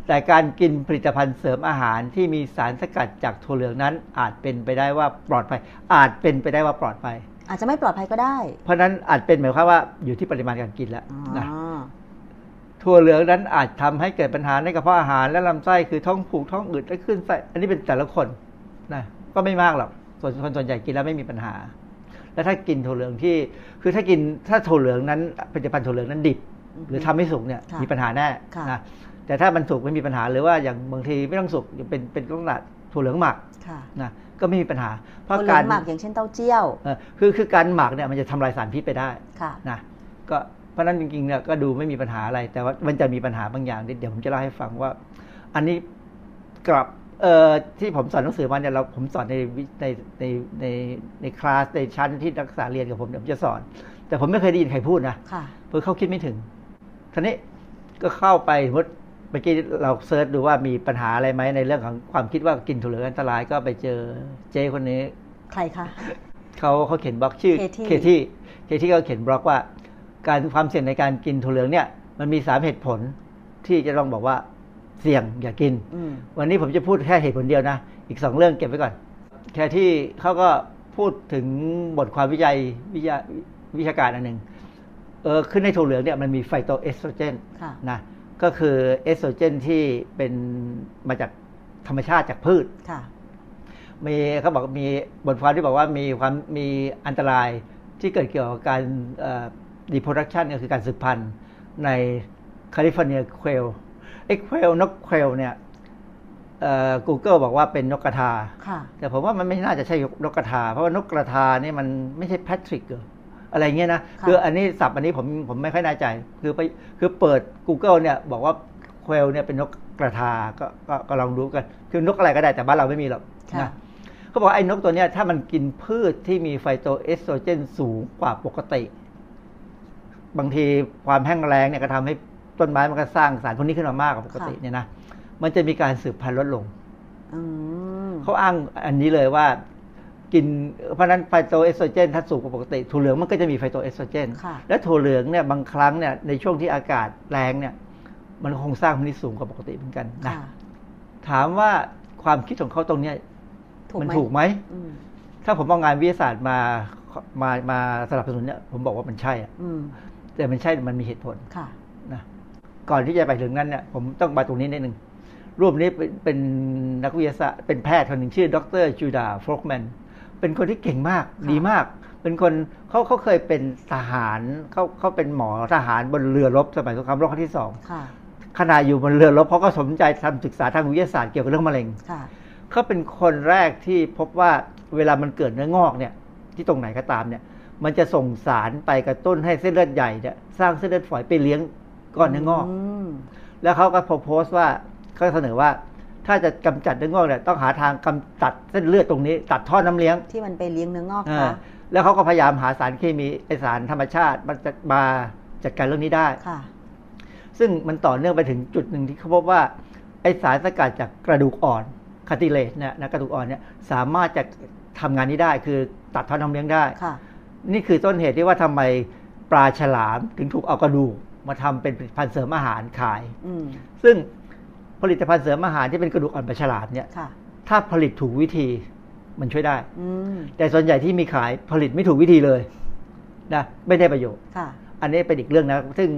แต่การกินผลิตภัณฑ์เสริมอาหารที่มีสารสกัดจากถั่วเหลืองนั้น อาจเป็นไปได้ว่าปลอดภัย อาจเป็นไปได้ว่าปลอดภัย อาจจะไม่ปลอดภัยก็ได้ เพราะฉะนั้นอาจเป็นหมายความว่าอยู่ที่ปริมาณการกินแล้วอ๋อนะถั่วเหลืองนั้นอาจทำให้เกิดปัญหาในกระเพาะอาหารและลำไส้คือท้องผูกท้องอืดและขึ้นไส้อันนี้เป็นแต่ละคนนะก็ไม่มากหรอกส่วนคนส่วนใหญ่กินแล้วไม่มีปัญหา แล้วถ้ากินถั่วเหลืองที่ คือถ้ากินถ้าถั่วเหลืองนั้นผลิตภัณฑ์ถั่วเหลืองนั้นดิบ หรือทำไม่สุกเนี่ยค่ะมีปัญหาแน่ค่ะนะ แต่ถ้ามันสุกไม่มีปัญหาหรือว่าอย่างบางทีไม่ต้องสุกเป็นเป็นลักษณะถั่วเหลืองหมักค่ะนะก็ไม่มีปัญหา เพถั่วราะเหลืกาอรงหมักอย่างเช่นเต้าเจี้ยวเอ่อคือคือการหมักเนี่ยมันจะทำลายสารพิษไปได้ค่ะนะก็เพราะฉะนั้นจริงๆเนี่ยก็ดูไม่มีปัญหาอะไร แต่ว่ามันจะมีปัญหาบางอย่างเดี๋ยวผมจะเล่าให้ฟังว่า อันนี้กลับเอ่อที่ผมสอนหนังสือมาเนี่ยเราผมสอนในวิในในในในคลาสในชั้นที่นักศึกษาเรียนกับผมเดี๋ยวผมจะสอน แต่ผมไม่เคยได้ยินใครพูดนะค่ะเพราะเขาคิดไม่ถึงทีนี้ก็เข้าไปสมมติ เมื่อกี้เราเซิร์ชดูว่ามีปัญหาอะไรไหมในเรื่องของความคิดว่ากินถั่วเหลืองอันตรายก็ไปเจอเจ้คนนี้ ใครคะเขาเขาเขียนบล็อกชื่อ Katie เคที่เคที่เขาเขียนบล็อกว่า การความเสี่ยงในการกินถั่วเหลืองเนี่ย มันมีสามเหตุผลที่จะต้องบอกว่าเสี่ยงอย่ากินอืมวันนี้ผมจะพูดแค่เหตุผลเดียวนะ อีกสองเรื่องเก็บไว้ก่อน แค่ที่เขาก็พูดถึงบทความวิจัยวิทยาวิชาการอันหนึ่งเออขึ้นในถั่วเหลืองเนี่ยมันมีไฟโตเอสโตรเจนค่ะนะ ก็คือเอสโตรเจนที่เป็นมาจากธรรมชาติจากพืชค่ะมีเขาบอกมีบทความที่บอกว่ามีความมีอันตรายที่เกิดเกี่ยวกับการ reproduction ก็คือการสืบพันธุ์ใน California quail ไอ้ quail นก quail เนี่ยกูเกิลบอกว่าเป็นนกกระทาค่ะแต่ผมว่ามันไม่น่าจะใช่นกกระทา เพราะว่านกกระทานี่มันไม่ใช่แพทริกเหรอ อะไรเงี้ยนะค่ะคืออันนี้ศัพท์อันนี้ผมผมไม่ค่อยแน่ใจ คือไปคือเปิด Google เนี่ยบอกว่าเควลเนี่ยเป็นนกกระทาก็ก็ก็ลองดูกัน คือนกอะไรก็ได้แต่บ้านเราไม่มีหรอกค่ะนะเขาบอกว่าไอ้นกตัวเนี้ยถ้ามันกินพืชที่มีไฟโตเอสโตรเจนสูงกว่าปกติ บางทีความแห้งแล้งเนี่ยก็ทำให้ต้นไม้มันก็สร้างสารพวกนี้ขึ้นมามากกว่าปกติเนี่ยนะมันจะมีการสืบพันธุ์ลดลงอืมเขาอ้างอันนี้เลยว่า กินเพราะฉะนั้นไฟโตเอสโตรเจนถ้าสูงกว่าปกติถั่วเหลืองมันก็จะมีไฟโตเอสโตรเจนค่ะและถั่วเหลืองเนี่ยบางครั้งเนี่ยในช่วงที่อากาศแล้งเนี่ยมันคงสร้างพวกนี้สูงกว่าปกติเหมือนกันนะค่ะถามว่าความคิดของเขาตรงเนี้ยถูกมันไหมถูกไหมอืมถ้าผมเอางานวิทยาศาสตร์มามามาสนับสนุนเนี่ยผมบอกว่ามันใช่อะอืมแต่มันใช่มันมีเหตุผลค่ะนะก่อนที่จะไปถึงนั้นเนี่ยผมต้องมาตรงนี้นิดนึงรูปนี้เป็นเป็นนักวิทยาศาสตร์เป็นแพทย์คนหนึ่งชื่อ ดรจูดาฟลอกแมน เป็นคนที่เก่งมากค่ะดีมาก เป็นคนเขาเขาเคยเป็นทหารเขาเขาเป็นหมอทหารบนเรือรบสมัยสงครามโลกครั้งที่สองค่ะขณะอยู่บนเรือรบเขาก็สนใจทำศึกษาทางวิทยาศาสตร์เกี่ยวกับเรื่องมะเร็งค่ะเขาเป็นคนแรกที่พบว่าเวลามันเกิดเนื้องอกเนี่ย ที่ตรงไหนก็ตามเนี่ย มันจะส่งสารไปกระตุ้นให้เส้นเลือดใหญ่เนี่ยสร้างเส้นเลือดฝอยไปเลี้ยงก้อนเนื้องอกมแล้วเขาก็โพสต์ว่าเขาเสนอว่า ถ้าจะกำจัดเนื้องอกเนี่ยต้องหาทางกำจัดเส้นเลือดตรงนี้ ตัดท่อน้ำเลี้ยงที่มันไปเลี้ยงเนื้องอกเออคะแล้วเขาก็พยายามหาสารเคมีไอสารธรรมชาติมันจะมาจัดการเรื่องนี้ได้ค่ะ ซึ่งมันต่อเนื่องไปถึงจุดหนึ่งที่เขาพบว่าไอสารสกัดจากกระดูกอ่อนคาติเลจเนี่ยนะกระดูกอ่อนเนี่ยสามารถจะทำงานนี้ได้คือตัดท่อน้ำเลี้ยงได้ค่ะ นี่คือต้นเหตุที่ว่าทำไมปลาฉลามถึงถูกเอากระดูกมาทำเป็นผลิตภัณฑ์เสริมอาหารขายอืมซึ่ง ผลิตภัณฑ์เสริมอาหารที่เป็นกระดูกอ่อนปลาฉลามเนี่ยค่ะถ้าผลิตถูกวิธีมันช่วยได้อืมแต่ส่วนใหญ่ที่มีขายผลิตไม่ถูกวิธีเลยนะไม่ได้ประโยชน์ค่ะอันนี้เป็นอีกเรื่องนะ ซึ่ง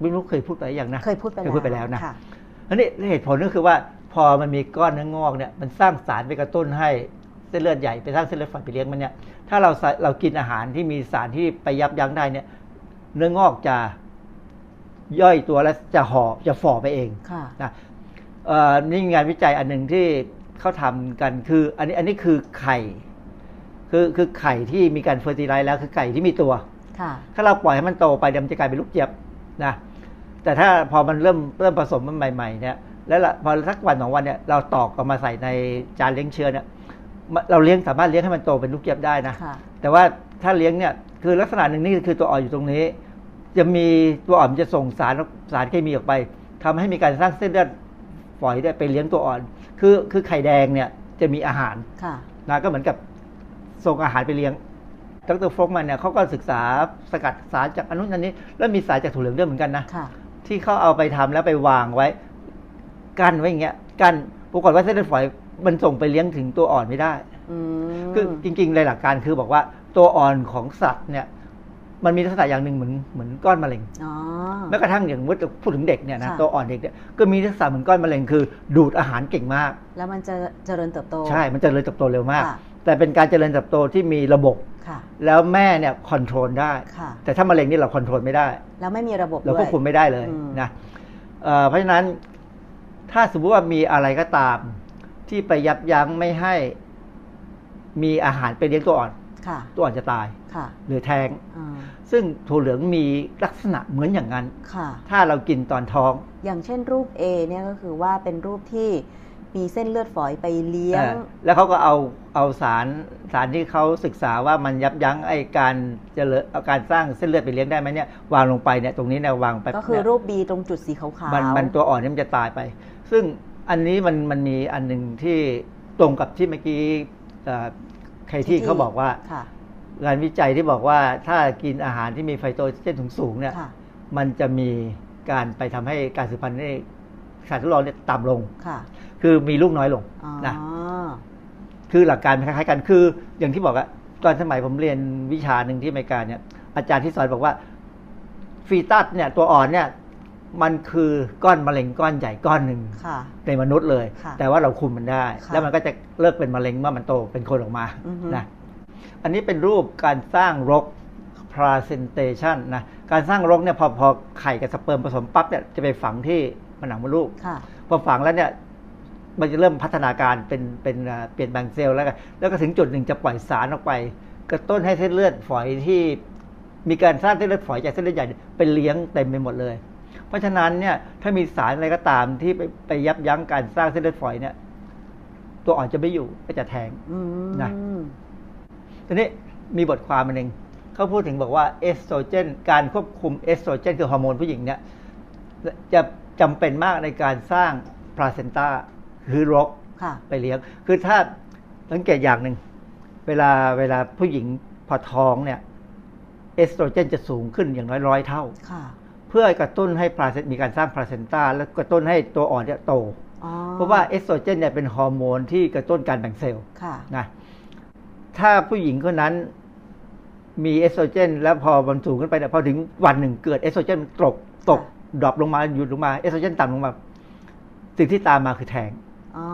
ไม่รู้เคยพูดไปอย่างนะเคยพูดไปแล้วเคยพูดไปแล้วนะค่ะอันนี้เหตุผลก็คือว่าพอมันมีก้อนเนื้องอกเนี่ยมันสร้างสารไปกระตุ้นให้เส้นเลือดใหญ่ไปสร้างเส้นเลือดฝอยไปเลี้ยงมันเนี่ยถ้าเราใส่เรากินอาหารที่มีสารที่ไปยับยั้งได้เนี่ย เนื้องอกจะย่อยตัวและจะห่อจะฝ่อไปเองค่ะนะเอ่อ นี่งานวิจัยอันหนึ่งที่เขาทำกันคือ อันนี้อันนี้คือไข่ คือคือไข่ที่มีการเฟอร์ติไลซ์แล้วคือไก่ที่มีตัวค่ะถ้าเราปล่อยให้มันโตไปเดี๋ยวมันจะกลายเป็นลูกเจี๊ยบนะแต่ถ้าพอมันเริ่มเริ่มผสมมันใหม่ๆเนี่ยแล้วละพอสักวันสองวันเนี่ยเราตอกออกมาใส่ในจานเลี้ยงเชื้อเนี่ยมันเราเลี้ยงสามารถเลี้ยงให้มันโตเป็นลูกเจี๊ยบได้นะค่ะแต่ว่าถ้าเลี้ยงเนี่ยคือลักษณะหนึ่งนี่คือตัวอ่อนอยู่ตรงนี้ จะมีตัวอ่อนมันจะส่งสารสารเคมีออกไปทำให้มีการสร้างเส้นเลือด ฝอยได้ไปเลี้ยงตัวอ่อน คือคือไข่แดงเนี่ยจะมีอาหารค่ะนะก็เหมือนกับส่งอาหารไปเลี้ยงดรฟกมันเนี่ยเขาก็ศึกษาสกัดสารจากอนนุนันนี้ แล้วมีสารจากถั่วเหลืองด้วยเหมือนกันนะค่ะที่เขาเอาไปทำแล้วไปวางไว้ กั้นไว้อย่างเงี้ยกั้นปรากฏว่าเส้นเลือดฝอยมันส่งไปเลี้ยงถึงตัวอ่อนไม่ได้อืมคือจริงๆในหลักการคือบอกว่าตัวอ่อนของสัตว์เนี่ย มันมีลักษณะอย่างหนึ่งเหมือนเหมือนก้อนมะเร็งอ๋อแม้กระทั่งอย่างมุดพูดถึงเด็กเนี่ยนะค่ะตัวอ่อนเด็กเนี่ยก็มีลักษณะเหมือนก้อนมะเร็งคือ ดูดอาหารเก่งมาก แล้วมันจะเจริญเติบโต ใช่ มันจะเจริญเติบโตเร็วมากค่ะแต่เป็นการเจริญเติบโตที่มีระบบค่ะแล้วแม่เนี่ย control ได้ค่ะแต่ถ้ามะเร็งนี่เรา control ไม่ได้ แล้วไม่มีระบบเราด้คววยบคุมไม่ได้เลยอืมนะเอ่อเพราะฉะนั้นถ้าสมมติว่ามีอะไรก็ตาม ที่ไปยับยั้งไม่ให้มีอาหารไปเลี้ยงตัวอ่อนค่ะ ตัวอ่อนจะตายค่ะหรือแท้งอ่าซึ่งถั่วเหลืองมีลักษณะเหมือนอย่างนั้นค่ะถ้าเรากินตอนท้อง อย่างเช่นรูป A เนี่ยก็คือว่าเป็นรูปที่มีเส้นเลือดฝอยไปเลี้ยงเออแล้วเขาก็เอาเอาสารสารที่เขาศึกษาว่ามันยับยั้งไอ้การเจริญเอาการสร้างเส้นเลือดไปเลี้ยงได้ไหมเนี่ยวางลงไปเนี่ยตรงนี้เนี่ยวางไปก็คือเนี่ยรูป B ตรงจุดสีขาวๆมันมันตัวอ่อนเนี่ยมันจะตายไป ซึ่งอันนี้มันมันมีอันหนึ่งที่ตรงกับที่เมื่อกี้เอ่อ ใครที่เขาบอกว่าค่ะงานวิจัยที่บอกว่าถ้ากินอาหารที่มีไฟโตเจนสูงๆเนี่ยค่ะมันจะมีการไปทำให้การสืบพันธุ์ในสารทดลองเนี่ยต่ำลงค่ะคือมีลูกน้อยลงอ๋อนะคือหลักการมันคล้ายๆกันคือ อย่างที่บอกอะตอนสมัยผมเรียนวิชาหนึ่งที่อเมริกาเนี่ย อาจารย์ที่สอนบอกว่าฟีตัสเนี่ยตัวอ่อนเนี่ย มันคือก้อนมะเร็งก้อนใหญ่ก้อนหนึ่งค่ะในมนุษย์เลยค่ะแต่ว่าเราคุมมันได้ค่ะแล้วมันก็จะเลิกเป็นมะเร็งเมื่อมันโตเป็นคนออกมาอือฮึนะอันนี้เป็นรูปการสร้างรก presentation นะการสร้างรกเนี่ยพอพอไข่กับสเปิร์มผสมปั๊บเนี่ยจะไปฝังที่ผนังมดลูกค่ะพอฝังแล้วเนี่ยมันจะเริ่มพัฒนาการเป็นเป็นอ่าเปลี่ยนแปลงเซลล์แล้วก็แล้วก็ถึงจุดหนึ่งจะปล่อยสารออกไป กระตุ้นให้เส้นเลือดฝอยที่มีการสร้างเส้นเลือดฝอยจากเส้นเลือดใหญ่เนี่ยไปเลี้ยงเต็มไปหมดเลย เพราะฉะนั้นเนี่ยถ้ามีสารอะไรก็ตามที่ไปไปยับยั้งการสร้างเส้นเลือดฝอยเนี่ย ตัวอ่อนจะไม่อยู่ก็จะแทงอืมนะทีนี้มีบทความอันหนึ่งเขาพูดถึงบอกว่าเอสโตรเจน การควบคุมเอสโตรเจน คือฮอร์โมนผู้หญิงเนี่ยจะจำเป็นมากในการสร้าง placenta คือรกค่ะไปเลี้ยง คือถ้าสังเกตอย่างหนึ่ง เวลาเวลาผู้หญิงพอท้องเนี่ย เอสโตรเจนจะสูงขึ้นอย่างน้อยร้อยเท่าค่ะ เพื่อกระตุ้นให้ placen มีการสร้าง placenta และกระตุ้นให้ตัวอ่อนเนี่ยโตอ๋อเพราะว่าเอสโตรเจนเนี่ยเป็นฮอร์โมนที่กระตุ้นการแบ่งเซลล์ค่ะนะถ้าผู้หญิงคนนั้นมีเอสโตรเจน แล้วพอมันสูงขึ้นไปเนี่ยพอถึงวันหนึ่งเกิดเอสโตรเจนมันตกตก drop ลงมาหยุดลงมาเอสโตรเจนต่ำลงมาสิ่งที่ตามมาคือแท้งอ๋อ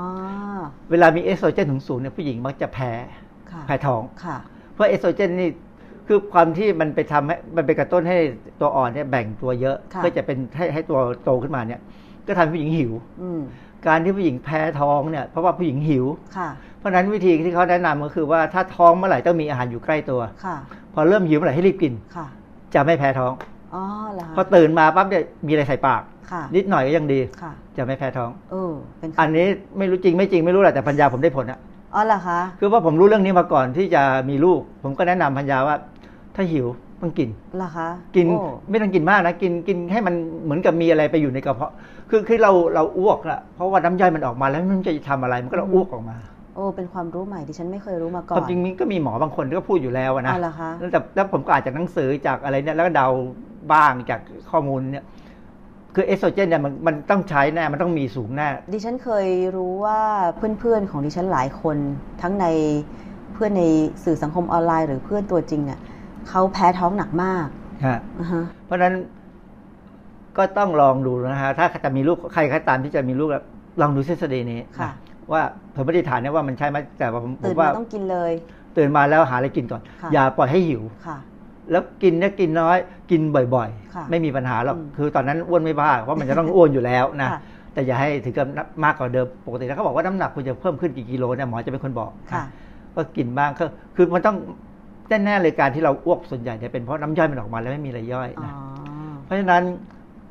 เวลามีเอสโตรเจนถึงสูงเนี่ยผู้หญิงมักจะแพ้ค่ะแพ้ท้องค่ะเพราะเอสโตรเจนนี่ คือความที่มันไปทำให้มันไปกระตุ้นให้ตัวอ่อนเนี่ยแบ่งตัวเยอะค่ะเพื่อจะเป็นให้ให้ตัวโตขึ้นมาเนี่ย ก็ทำให้ผู้หญิงหิวอืมการที่ผู้หญิงแพ้ท้องเนี่ยเพราะว่าผู้หญิงหิวค่ะเพราะฉะนั้นวิธีที่เขาแนะนำก็คือว่าถ้าท้องเมื่อไหร่ต้องมีอาหารอยู่ใกล้ตัวค่ะ พอเริ่มหิวเมื่อไหร่ให้รีบกินค่ะ จะไม่แพ้ท้องอ๋อเหรอคะพอตื่นมาปั๊บเนี่ยมีอะไรใส่ปากค่ะนิดหน่อยก็ยังดีค่ะจะไม่แพ้ท้องเออเป็นอันนี้ไม่รู้จริงไม่จริงไม่รู้แหละแต่พัญญาผมได้ผลอะอ๋อเหรอคะ คือว่าผมรู้เรื่องนี้มาก่อนที่จะมีลูก ผมก็แนะนำพัญญาว่า ถ้าหิวต้องกินเหรอคะกินโอ้ไม่ต้องกินมากนะกินกินให้มันเหมือนกับมีอะไรไปอยู่ในกระเพาะ คือคือเราเราอ้วกละเพราะว่าน้ำย่อยมันออกมาแล้วมันจะทำอะไรมันก็เราอ้วกออกมา โอ้เป็นความรู้ใหม่ที่ฉันไม่เคยรู้มาก่คอวามนจริงมันก็มีหมอบางคนที่ก็พูดอยู่แล้วอะนะอ๋อเหรอคะแล้วแต่แล้วผมก็อ่านจากหนังสือจากอะไรเนี่ยแล้วก็เดาบ้างจากข้อมูลเนี่ยคือเอสโตรเจนเนี่ยมันมันต้องใช้แน่มันต้องมีสูงแน่ดิฉันเคยรู้ว่าเพื่อนๆของดิฉันหลายคนทั้งในเพื่อนในสื่อสังคมออนไลน์ หรือเพื่อนตัวจริงอะ เขาแพ้ท้องหนักมากฮะอ่าฮะเพราะฉะนั้นก็ต้องลองดูนะฮะ ถ้าจะมีลูกใครก็ตามที่จะมีลูกแล้วลองดูทฤษฎีนี้ค่ะนะว่าผมไม่ได้ฐานเนี่ยว่ามันใช่ไหมแต่ว่าผมผตื่มนว่ามาต้องกินเลย ตื่นมาแล้วหาอะไรกินก่อนค่ะอย่าปล่อยให้หิวค่ะ แล้วกินเนี่ยกินน้อย กินบ่อยค่ะๆไม่มีปัญหาหรอกอืมคือตอนนั้นอ้วนไม่บ้าเพราะมันจะต้องอ้วนอยู่แล้วนะค่ะแต่อย่าให้ถึงกับมากกว่าเดิมปกติแล้วเขาบอกว่าน้ำหนักคุณจะเพิ่มขึ้นกี่กิโลเนี่ยหมอจะเป็นคนบอกค่ะนะก็กินบ้างก็คือมันต้อง แน่ๆเลยการที่เราอ้วกส่วนใหญ่เนี่ยเป็นเพราะน้ำย่อยมันออกมาแล้วไม่มีอะไรย่อยอ๋อนะเพราะฉะนั้น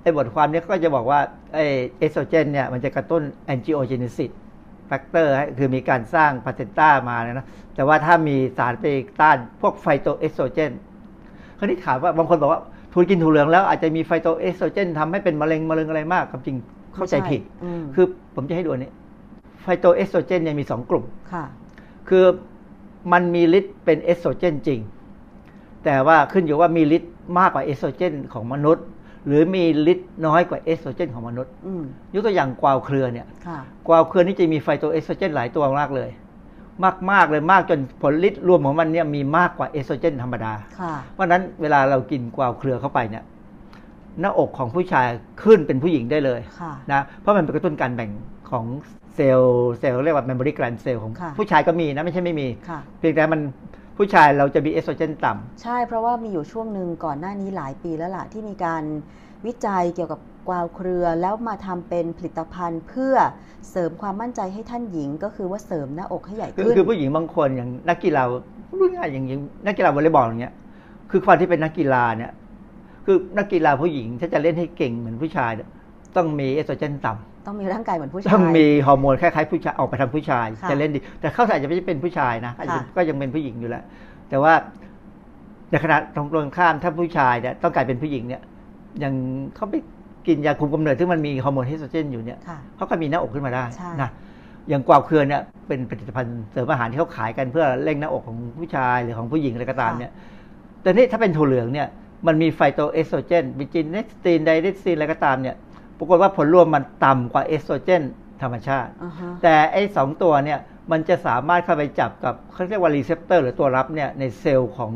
ไอ้บทความเนี้ยก็จะบอกว่าไอ้เอสโตรเจนเนี่ยมันจะกระตุ้น angiogenesis factor คือมีการสร้าง placenta มาเนี่ยนะแต่ว่าถ้ามีสารไปต้านพวกไฟโตเอสโตรเจนคราวนี้ถามว่าบางคนบอกว่าถ้ากินถั่วเหลืองแล้วอาจจะมีไฟโตเอสโตรเจนทำให้เป็นมะเร็งมะเร็งอะไรมากความจริงเข้าใจผิดอืมคือผมจะให้ดูอันนี้ไฟโตเอสโตรเจนเนี่ยมีสองกลุ่มค่ะ คือ มันมีฤทธิ์เป็นเอสโตรเจนจริง แต่ว่าขึ้นอยู่ว่ามีฤทธิ์มากกว่าเอสโตรเจนของมนุษย์ หรือมีฤทธิ์น้อยกว่าเอสโตรเจนของมนุษย์อืมยกตัวอย่างกวาวเครือเนี่ยค่ะกวาวเครือนี่จะมีไฟโตเอสโตรเจนหลายตัวมากเลย มากมากๆเลยมากจนผลฤทธิ์รวมของมันเนี่ยมีมากกว่าเอสโตรเจนธรรมดาค่ะเพราะฉะนั้นเวลาเรากินกวาวเครือเข้าไปเนี่ยหน้าอกของผู้ชายขึ้นเป็นผู้หญิงได้เลยค่ะนะเพราะมันเป็นกระตุ้นการแบ่งของ เซลล์เซลล์เรียกว่า memory gland cell ของค่ะผู้ชายก็มีนะไม่ใช่ไม่มีค่ะเพียงแต่มันผู้ชายเราจะมีเอสโตรเจนต่ำใช่เพราะว่ามีอยู่ช่วงหนึ่งก่อนหน้านี้หลายปีแล้วล่ะ ที่มีการวิจัยเกี่ยวกับกวาวเครือ แล้วมาทำเป็นผลิตภัณฑ์ เพื่อเสริมความมั่นใจให้ท่านหญิง ก็คือว่าเสริมหน้าอกให้ใหญ่คือขึ้นคือผผู้หญิงบางคนอย่างนักกีฬาพูดง่ายๆอย่างอย่างนักกีฬาวอลเลย์บอลอย่างเงี้ยคือความที่เป็นนักกีฬาเนี่ยคือนักกีฬาผู้หญิงถ้าจะเล่นให้เก่งเหมือนผู้ชายเนี่ยต้องมีเอสโตรเจนต่ำ ต้องมีร่างกายเหมือนผู้ชาย ต้องมีฮอร์โมนคล้ายๆผู้ชายออกไปทางผู้ชายค่ะจะเล่นดี แต่เขาอาจจะไม่ใช่เป็นผู้ชายนะอาจจะค่ะก็ยังเป็นผู้หญิงอยู่แหละแต่ว่าในขณะตรงตรงข้ามถ้าผู้ชายเนี่ยต้องกลายเป็นผู้หญิงเนี่ยอย่างเขาไปกินยาคุมกำเนิดซึ่งมันมีฮอร์โมนเอสโตรเจนอยู่เนี่ยค่ะเขาก็มีหน้าอกขึ้นมาได้ใช่นะอย่างกวาวเครือเนี่ยเป็นผลิตภัณฑ์เสริมอาหารที่เขาขายกันเพื่อเร่งหน้าอกของผู้ชายหรือของผู้หญิงอะไรก็ตามเนี่ยแต่นี่ถ้าเป็นถั่วเหลืองเนี่ยมันมีไฟโตเอสโตรเจนบิจินเนสตีนไดเรกซีนอะไรก็ตามเนี่ยป รากฏว่าผลรวมมันต่ำกว่าเอสโตรเจนธรรมชาติอ่าฮะแต่ไอ้สองตัวเนี่ยมันจะสามารถเข้าไปจับกับเขาเรียกว่า receptor หรือตัวรับเนี่ยในเซลล์ของ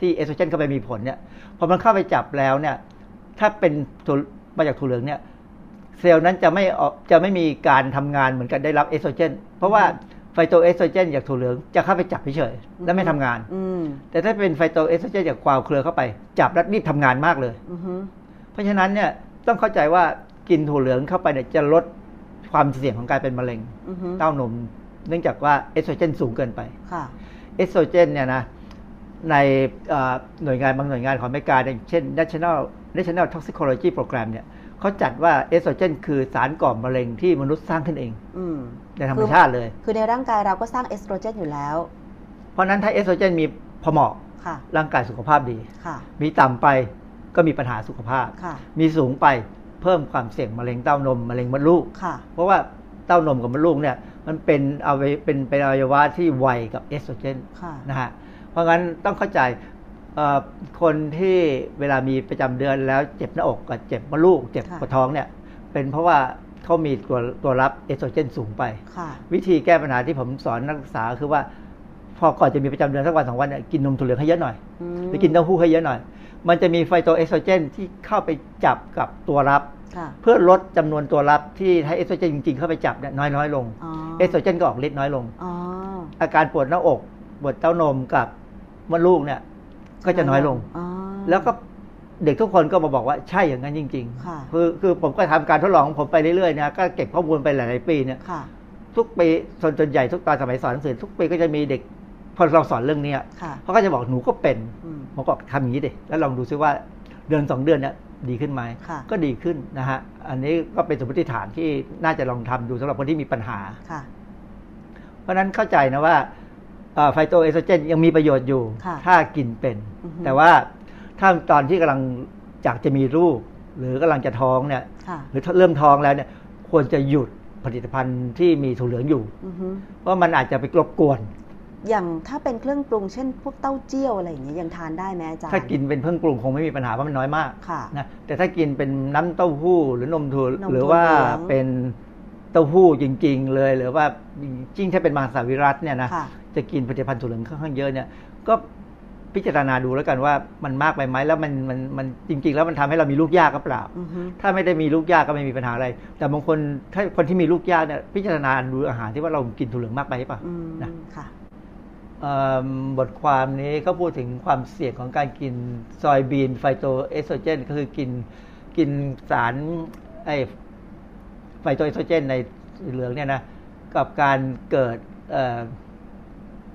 ที่เอสโตรเจนเข้าไปมีผลเนี่ยพอมันเข้าไปจับแล้วเนี่ยถ้าเป็นถั่วมาจากถั่วเหลืองเนี่ยเซลล์นั้นจะไม่ออกจะไม่มีการทำงานเหมือนกันได้รับเอสโตรเจนเพราะว่าไฟโตเอสโตรเจนจากถั่วเหลืองจะเข้าไปจับเฉยๆและไม่ทำงานอืมแต่ถ้าเป็นไฟโตเอสโตรเจนจากกวาวเครือเข้าไป จับแล้วรีบทำงานมากเลยอือฮึเพราะฉะนั้นเนี่ยต้องเข้าใจว่า กินถั่วเหลืองเข้าไปเนี่ยจะลดความเสี่ยงของการเป็นมะเร็งอือฮึเต้านม เนื่องจากว่าเอสโตรเจนสูงเกินไปค่ะเอสโตรเจนเนี่ยนะในเอ่อหน่วยงานบางหน่วยงานของอเมริกาอย่างเช่น National National Toxicology Program เนี่ยเขาจัดว่าเอสโตรเจน คือสารก่อมะเร็งที่มนุษย์สร้างขึ้นเองอืมในธรรมชาติเลย คือในร่างกายเราก็สร้างเอสโตรเจนอยู่แล้ว เพราะฉะนั้นถ้าเอสโตรเจนมีพอเหมาะค่ะร่างกายสุขภาพดีค่ะมีต่ำไปก็มีปัญหาสุขภาพค่ะมีสูงไป เพิ่มความเสี่ยงมะเร็งเต้านมมะเร็งมดลูกค่ะเพราะว่าเต้านมกับมดลูกเนี่ยมันเป็นเอาไปเป็นเป็นอวัยวะที่ไวกับเอสโตรเจนค่ะนะฮะเพราะงั้นต้องเข้าใจเอ่อคนที่เวลามีประจำเดือนแล้วเจ็บหน้าอกกับเจ็บมดลูก เจ็บค่ะปวดท้องเนี่ยเป็นเพราะว่าเขามีตัวตัวรับเอสโตรเจนสูงไปค่ะวิธีแก้ปัญหาที่ผมสอนนักศึกษาคือว่า พอก่อนจะมีประจำเดือนสักวันสองวันเนี่ยกินนมถั่วเหลืองให้เยอะหน่อยอืมหรือกินเต้าหู้ให้เยอะหน่อย มันจะมีไฟโตเอสโตรเจนที่เข้าไปจับกับตัวรับค่ะเพื่อลดจำนวนตัวรับที่ให้เอสโตรเจนจริงๆ เข้าไปจับเนี่ยน้อยน้อยๆลงอ๋อเอสโตรเจนก็ออกฤทธิ์น้อยลงอ๋ออาการปวดหน้าอกปวดเต้านมกับมดลูกเนี่ย ก็จะน้อยลงอ๋อแล้วก็เด็กทุกคนก็มาบอกว่าใช่อย่างนั้นจริงค่ะๆคือคือผมก็ทำการทดลองของผมไปเรื่อยๆนะก็เก็บข้อมูลไปหลายๆปีเนี่ยค่ะทุกปีส่วนส่วนใหญ่ทุกตอนสมัยสอนหนังสือทุกปีก็จะมีเด็ก พอเราสอนเรื่องเนี้ยค่ะเขาก็จะบอกหนูก็เป็นอืมผมก็ทำอย่างนี้ดิแล้วลองดูซิว่าเดือนสองเดือนเนี่ยดีขึ้นไหมค่ะก็ดีขึ้นนะฮะอันนี้ก็เป็นสมมติฐานที่น่าจะลองทำดูสำหรับคนที่มีปัญหาค่ะเพราะฉะนั้นเข้าใจนะว่าไฟโตเอสโตรเจนยังมีประโยชน์อยู่ค่ะถ้ากินเป็นอือฮึแต่ว่าถ้าตอนที่กำลังอยากจะมีลูก หรือกำลังจะท้องเนี่ยค่ะหรือเริ่มท้องแล้วเนี่ย ควรจะหยุดผลิตภัณฑ์ที่มีถั่วเหลืองอยู่อือฮึเพราะมันอาจจะไปรบกวน อย่างถ้าเป็นเครื่องปรุงเช่น พวกเต้าเจี้ยวอะไรอย่างเงี้ยยังทานได้ไหมอาจารย์ ถ้ากินเป็นเครื่องปรุงคงไม่มีปัญหาเพราะมันน้อยมากค่ะ นะแต่ถ้ากินเป็นน้ำเต้าหู้หรือนมถั่วนมถั่วหรือว่าเหลือง เป็นเต้าหู้จริง ๆ เลย หรือว่าจริงๆถ้าเป็นมังสวิรัตเนี่ยนะ ค่ะ จะกินผลิตภัณฑ์ถั่วเหลืองค่อนข้างเยอะเนี่ยก็พิจารณาดูแล้วกันว่ามันมากไปไหมแล้วมันมันมันจริง ๆ แล้วมันทำให้เรามีลูกยากก็เปล่า อือฮึ ถ้าไม่ได้มีลูกยากก็ไม่มีปัญหาอะไร แต่บางคนถ้าคนที่มีลูกยากเนี่ยพิจารณาดูอาหารที่ว่าเรากินถั่วเหลืองมากไปหรือเปล่า อืมนะ ค่ะเอิ่ม บทความนี้เขาพูดถึงความเสี่ยงของการกิน soybean ไฟโตเอสโตรเจนก็คือกินกินสารไอไฟโตเอสโตรเจนในถั่วเหลืองเนี่ยนะกับการเกิด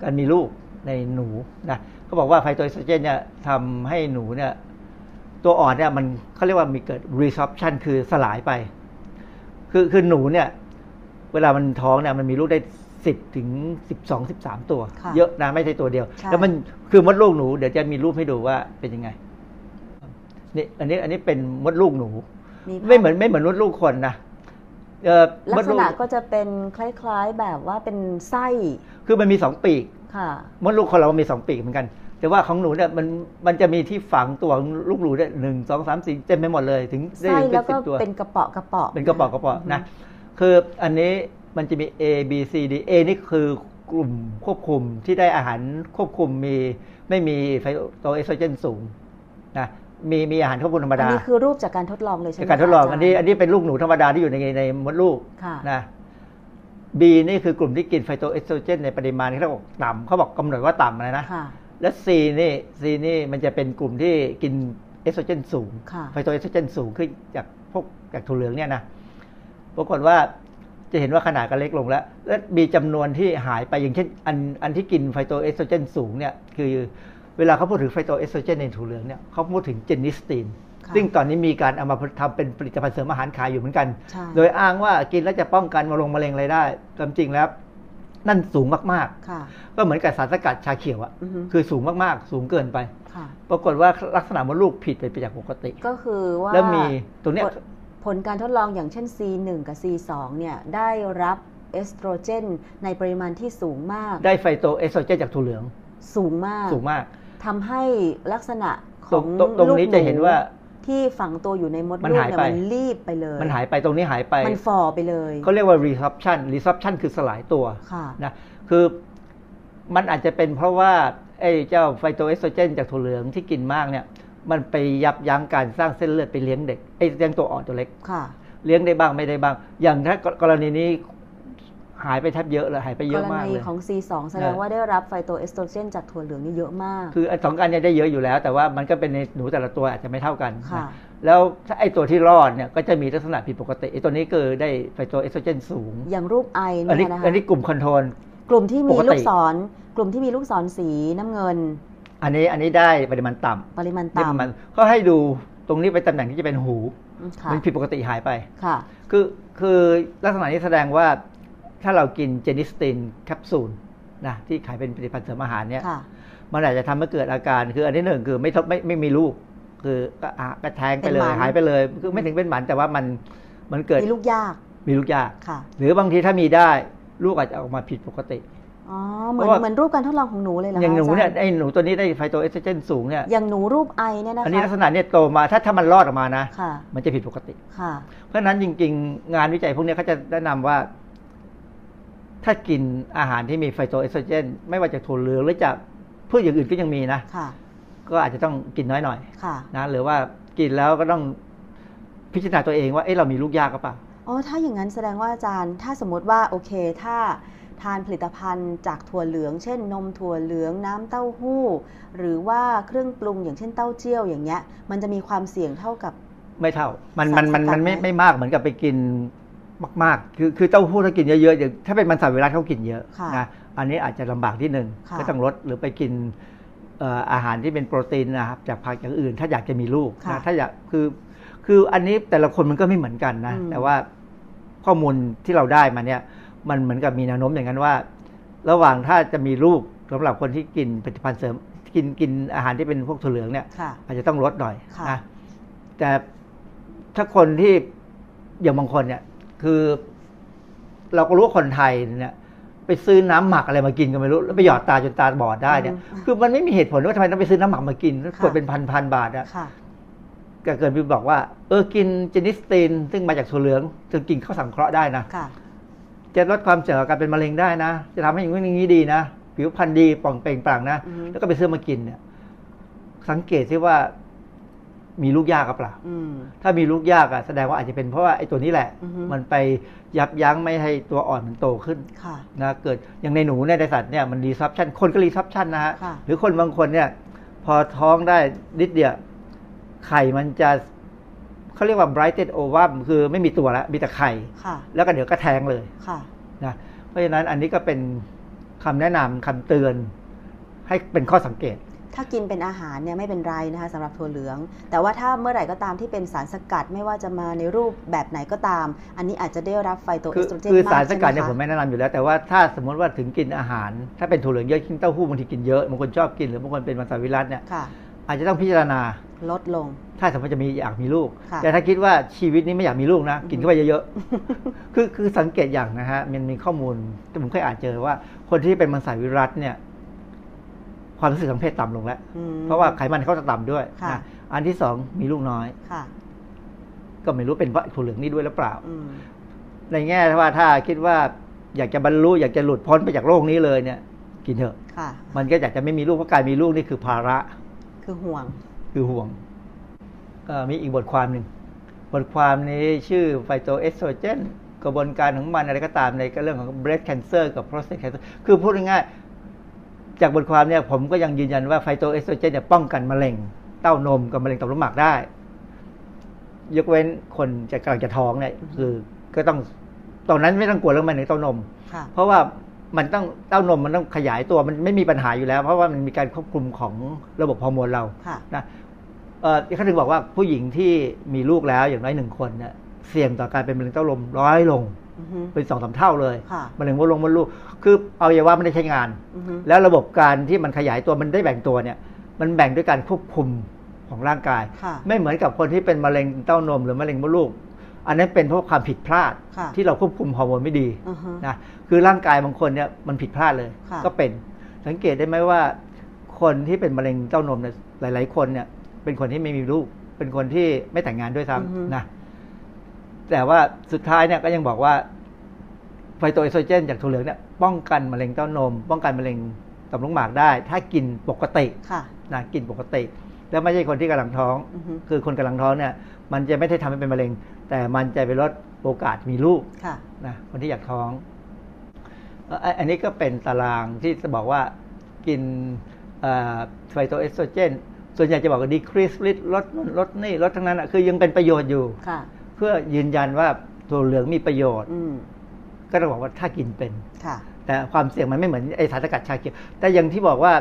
การมีลูกในหนูนะเขาบอกว่าไฟโตเอสโตรเจนเนี่ยทำให้หนูเนี่ยตัวอ่อนเนี่ยมันเขาเรียกว่ามีเกิด resorption คือสลายไป คือคือหนูเนี่ย เวลามันท้องเนี่ยมันมีลูกได้ สิบถึงสิบสองสิบสามตัว ค่ะเยอะนะไม่ใช่ตัวเดียว ใช่ แล้วมันคือมดลูกหนูเดี๋ยวจะมีรูปให้ดูว่าเป็นยังไงนี่อันนี้อันนี้เป็นมดลูกหนู ภาพไม่เหมือนไม่เหมือนมดลูกคนนะเอ่อลัมกดษลูกณะก็จะเป็นคล้ายๆแบบว่าเป็นไส้คือมันมีสองปีก ค่ะ มดลูกคนเรามีสองปีกเหมือนกัน แต่ว่าของหนูเนี่ยมันมันจะมีที่ฝังตัวของลูกหนูเนี่ยหนึ่งสองสามสี่เต็มไปหมดเลยถึงได้ไส้เป็แล้วนก็สิบตัวเป็นกระเป๋อกระเป๋อเป็นกระป๋องกระป๋องนะ คืออันนี้ มันจะมี A B C D A นี่คือกลุ่มควบคุมที่ได้อาหารควบคุมมีไม่มีไฟโตเอสโตรเจนสูงนะมีมีอาหารควบคุมธรรมอันดานี้คือรูปจากการทดลองเลยใช่ไหมจากการทดลองคะอันนี้อันนี้เป็นลูกหนูธรรมดาที่อยู่ในในมดลูกค่ะนะ B นี่คือกลุ่มที่กินไฟโตเอสโตรเจนในปริมาณที่เขาบอกต่ำเขาบอกกำหนดว่าต่ำเลยนะค่ะและ C นี่ C นี่มันจะเป็นกลุ่มที่กินเอสโตรเจนสูงค่ะไฟโตเอสโตรเจนสูงขึ้นจากพวกจากถั่วเหลืองเนี่ยนะปรากฏว่า จะเห็นว่าขนาดก็เล็กลงแล้ว และมีจำนวนที่หายไปอย่างเช่น อันอันที่กินไฟโตเอสโตรเจนสูงเนี่ยคือเวลาเขาพูดถึงไฟโตเอสโตรเจนในถั่วเหลืองเนี่ยเขาพูดถึง genistein ค่ะซึ่งตอนนี้มีการเอามาทำเป็นผลิตภัณฑ์เสริมอาหารขายอยู่เหมือนกันใช่โดยอ้างว่ากินแล้วจะป้องกันมะเร็งมะเร็งอะไรได้ความจริงแล้วนั่นสูงมากค่ะๆก็เหมือนกับสารสกัดชาเขียวอะอือฮึคือสูงมากๆ สูงเกินไปค่ะปรากฏว่าลักษณะมดลูกผิดไปจากปกติ ก็คือว่า แล้วมีตรงเนี้ย ผลผลการทดลองอย่างเช่น C1 กับ C2 เนี่ยได้รับเอสโตรเจนในปริมาณที่สูงมาก ได้ไฟโตเอสโตรเจนจากถั่วเหลือง สูงมาก สูงมาก ทำให้ลักษณะขตรองงตรงตรงนี้ลูกจะเห็นว่าที่ฝังตัวอยู่ในมดมันลูกหายเนี่ยไปมันรีบไปเลย มันหายไปตรงนี้หายไป มันฝ่อไปเลยเขาเรียกว่า resorption resorption คือสลายตัวค่ะนะคือมันอาจจะเป็นเพราะว่าไอ้เจ้าไฟโตเอสโตรเจนจากถั่วเหลืองที่กินมากเนี่ย มันไปยับยั้งการสร้างเส้นเลือดไปเลี้ยงเด็ก ไอ้เลี้ยงตัวอ่อนตัวเล็กค่ะ เลี้ยงได้บ้างไม่ได้บ้าง อย่างถ้ากรณีนี้หายไปแทบเยอะเลยหายไปเยอะมากเลยกรณีของ C2 แสดงว่าได้รับไฟโตเอสโตรเจนจากถั่วเหลืองนี่เยอะมาก คือไอ้สองอันเนี้ยได้เยอะอยู่แล้ว แต่ว่ามันก็เป็นในหนูแต่ละตัวอาจจะไม่เท่ากันค่ะนะแล้วถ้าไอ้ตัวที่รอดเนี่ยก็จะมีลักษณะผิดปกติไอ้ตัวนี้คือได้ไฟโตเอสโตรเจนสูง อย่างรูปไออันเนี่นี้ยนะคะอันนี้กลุ่ม control กลุ่มที่มีปกติลูกศร กลุ่มที่มีลูกศรสีน้ำเงิน อันนี้อันนี้ได้ปริมาณต่ำปริมาณนี่ประมาณต่ำเขาให้ดู ตรงนี้เป็นตำแหน่งที่จะเป็นหูอืมค่ะมันผิดปกติหายไปค่ะ คือคือลักษณะนี้แสดงว่าถ้าเรากิน genistein แคปซูลนะที่ขายเป็นผลิตภัณฑ์เสริมอาหารเนี่ยค่ะมันอาจจะทำให้เกิดอาการคืออันที่หนึ่งคือไม่ท้องไม่ไม่มีลูก คือก็อะก็แทงไปเลเป็นหยมันหายไปเลย คือไม่ถึงเป็นหมันแต่ว่ามันมันเกิดมีลูกยาก มีลูกยากค่ะหรือบางทีถ้ามีได้ลูกอาจจะออกมาผิดปกติ อ๋อเหมือนเพราะว่าเหมือนรูปการทดลองของหนูเลยเหรออย่างหนูคะเนี่ยจารไอ้หนูตัวนี้ได้ไฟโตเอสโตรเจนสูงเนี่ยอย่างหนูรูปไอเนี่ยนะคะอันนี้ลักษณะเนี่ยโตมาถ้าถ้ามันรอดออกมานะค่ะมันจะผิดปกติค่ะ เพราะฉะนั้นจริง ๆ งานวิจัยพวกเนี้ยเขาจะแนะนำว่า ถ้ากินอาหารที่มีไฟโตเอสโตรเจน ไม่ว่าจากถั่วเหลืองหรือจากพืชอย่างอื่นก็ยังมีนะค่ะก็อาจจะต้องกินน้อยหน่อยค่ะนะหรือว่ากินแล้วก็ต้องพิจารณาตัวเองว่าเอ๊ะเรามีลูกยากหรือเปล่าอ๋อถ้าอย่างนั้นแสดงว่าอาจารย์ ถ้าสมมติว่าโอเค ถ้า ทานผลิตภัณฑ์จากถั่วเหลือง เช่น นมถั่วเหลืองน้ำเต้าหู้ หรือว่าเครื่องปรุงอย่างเช่นเต้าเจี้ยวอย่างเงี้ย มันจะมีความเสี่ยงเท่ากับ ไม่เท่า มันมันมันสารสกัดมันไม่ไหมไม่มากเหมือนกับไปกินมากๆ คือคือเต้าหู้ถ้ากินเยอะๆอย่างถ้าเป็นมันสวิรัตเขากินเยอะค่ะนะอันนี้อาจจะลำบากที่หนึ่งค่ะก็ต้องลดหรือไปกินเอ่ออาหารที่เป็นโปรตีนนะครับจากผักอย่างอื่น ถ้าอยากจะมีลูกค่ะนะถ้าอยากคือ คืออันนี้แต่ละคนมันก็ไม่เหมือนกันนะอืมแต่ว่าข้อมูลที่เราได้มาเนี่ย มันเหมือนกับมีแนวโน้มอย่างนั้นว่า ระหว่างถ้าจะมีลูกสำหรับคนที่กินผลิตภัณฑ์เสริม กินกินอาหารที่เป็นพวกถั่วเหลืองเนี่ยค่ะอาจจะต้องลดหน่อยค่ะนะแต่ถ้าคนที่อย่างบางคนเนี่ย คือ เราก็รู้ว่าคนไทยเนี่ย ไปซื้อน้ำหมักอะไรมากินกันไม่รู้แล้วไปหยอดตาจนตาบอดได้เนี่ยอืมคือมันไม่มีเหตุผลว่าทำไมต้องไปซื้อน้ำหมักมากินค่ะขวดเป็นพันพันๆบาทอะค่ะก็เกิดไปบอกว่า เออกินเจนิสตีนซึ่งมาจากถั่วเหลืองจะกินข้าวสังเคราะห์ได้นะค่ะ จะลดความเสี่ยงต่อการเป็นมะเร็งได้นะ จะทำให้อย่างนี้อย่างนี้ดีนะ ผิวพรรณดีป่องเปล่งปลั่งนะอือฮึแล้วก็ไปซื้อมากินเนี่ย สังเกตซิว่ามีลูกยากกับเปล่าอืมถ้ามีลูกยากอะแสดงว่าอาจจะเป็นเพราะว่าไอ้ตัวนี้แหละอือฮึมันไปยับยั้งไม่ให้ตัวอ่อนมันโตขึ้นค่ะนะเกิดอย่างในหนูเนี่ยในสัตว์เนี่ยมัน resorption คนก็ resorption นะฮะค่ะหรือคนบางคนเนี่ย พอท้องได้นิดเดียวไข่มันจะ เขาเรียกว่า blighted ovum คือไม่มีตัวแล้ว มีแต่ไข่ค่ะแล้วก็เดี๋ยวก็แทงเลยค่ะนะเพราะฉะนั้นอันนี้ก็เป็นคำแนะนำคำเตือน ให้เป็นข้อสังเกต ถ้ากินเป็นอาหารเนี่ยไม่เป็นไรนะคะสำหรับถั่วเหลือง แต่ว่าถ้าเมื่อไหร่ก็ตามที่เป็นสารสกัดไม่ว่าจะมาในรูปแบบไหนก็ตาม อันนี้อาจจะได้รับไฟโตเอคือสโตรเจนคือมากสารสกัดเนี่ยใช่ผมไหมไม่แนะนำอยู่แล้ว แต่ว่าถ้าสมมติว่าถึงกินอาหาร ถ้าเป็นถั่วเหลืองเยอะกินเต้าหู้บางทีกินเยอะบางคนชอบกินหรือบางคนเป็นมังสวิรัตเนี่ยค่ะ อาจจะต้องพิจารณาลดลง ถ้าสมมติจะมีอยากมีลูกค่ะแต่ถ้าคิดว่าชีวิตนี้ไม่อยากมีลูกนะ กินเข้าไปเยอะๆคือคือสังเกตอย่างนะฮะมันมีข้อมูลที่ผมเคยอ่านเจอว่า คนที่เป็นมังสวิรัตเนี่ย ความรู้สึกทางเพศต่ำลงแล้วอืมเพราะว่าไขมันเขาจะต่ำด้วยค่ะนะอันที่สองมีลูกน้อยค่ะก็ไม่รู้เป็นเพราะถั่วเหลืองนี่ด้วยหรือเปล่าอืมในแง่ว่าถ้าคิดว่าอยากจะบรรลุอยากจะหลุดพ้นไปจากโลกนี้เลยเนี่ย กินเถอะค่ะมันก็อยากจะไม่มีลูกเพราะการมีลูกนี่คือภาระ คือห่วง คือห่วงเอ่อมีอีกบทความหนึ่ง บทความนี้ชื่อไฟโตเอสโตรเจนกระบวนการของมันอะไรก็ตามในเรื่องของ breast cancer กับ prostate cancer คือพูดง่ายๆจากบทความเนี่ยผมก็ยังยืนยันว่าไฟโตเอสโตรเจนเนี่ยป้องกันมะเร็ง เต้านมกับมะเร็งต่อมลูกหมากได้ ยกเว้นคนจะกำลังจะท้องเนี่ยคือก็ต้องตอนนั้นไม่ต้องกลัวเรื่องมะเร็งเต้านมค่ะเพราะว่า มันต้องเต้านมมันต้องขยายตัวมันไม่มีปัญหาอยู่แล้ว เพราะว่ามันมีการควบคุมของระบบฮอร์โมนเราค่ะนะเอ่อเขาถึงบอกว่าผู้หญิงที่มีลูกแล้วอย่างน้อยหนึ่งคนเนี่ยเสี่ยงต่อการเป็นมะเร็งเต้านมร้อยลงอือฮึเป็นสองสามเท่าเลยค่ะมะเร็งมดลงมดลูก คือเอาอย่าว่าไม่ได้ใช้งานอือฮึแล้วระบบการที่มันขยายตัวมันได้แบ่งตัวเนี่ย มันแบ่งด้วยการควบคุมของร่างกายค่ะไม่เหมือนกับคนที่เป็นมะเร็งเต้านมหรือมะเร็งมดลูก อันนั้นเป็นเพราะความผิดพลาดค่ะที่เราควบคุมฮอร์โมนไม่ดีอือฮึนะคือร่างกายบางคนเนี่ยมันผิดพลาดเลยค่ะก็เป็นสังเกตได้ไหมว่าคนที่เป็นมะเร็งเต้านมเนี่ยหลาย ๆ คนเนี่ย เป็นคนที่ไม่มีลูก เป็นคนที่ไม่แต่งงานด้วยซ้ำนะแต่ว่าสุดท้ายเนี่ยก็ยังบอกว่าไฟโตเอสโตรเจนจากถั่วเหลืองเนี่ยป้องกันมะเร็งเต้านม ป้องกันมะเร็งต่อมลูกหมากได้ ถ้ากินปกติค่ะนะกินปกติ แล้วไม่ใช่คนที่กำลังท้องอือฮึคือคนกำลังท้องเนี่ย มันจะไม่ได้ทำให้เป็นมะเร็ง แต่มันจะไปลดโอกาสมีลูกค่ะนะคนที่อยากท้องเอ่ออันนี้ก็เป็นตารางที่จะบอกว่ากินไฟโตเอสโตรเจน ส่วนใหญ่จะบอกว่า decrease risk ลดนู่นลดนี่ลดทั้งนั้นอะคือยังเป็นประโยชน์อยู่ค่ะเพื่อยืนยันว่าถั่วเหลืองมีประโยชน์อืมก็ต้องบอกว่าถ้ากินเป็นค่ะแต่ความเสี่ยงมันไม่เหมือนไอสารสกัดชาเขียวแต่อย่างที่บอกว่า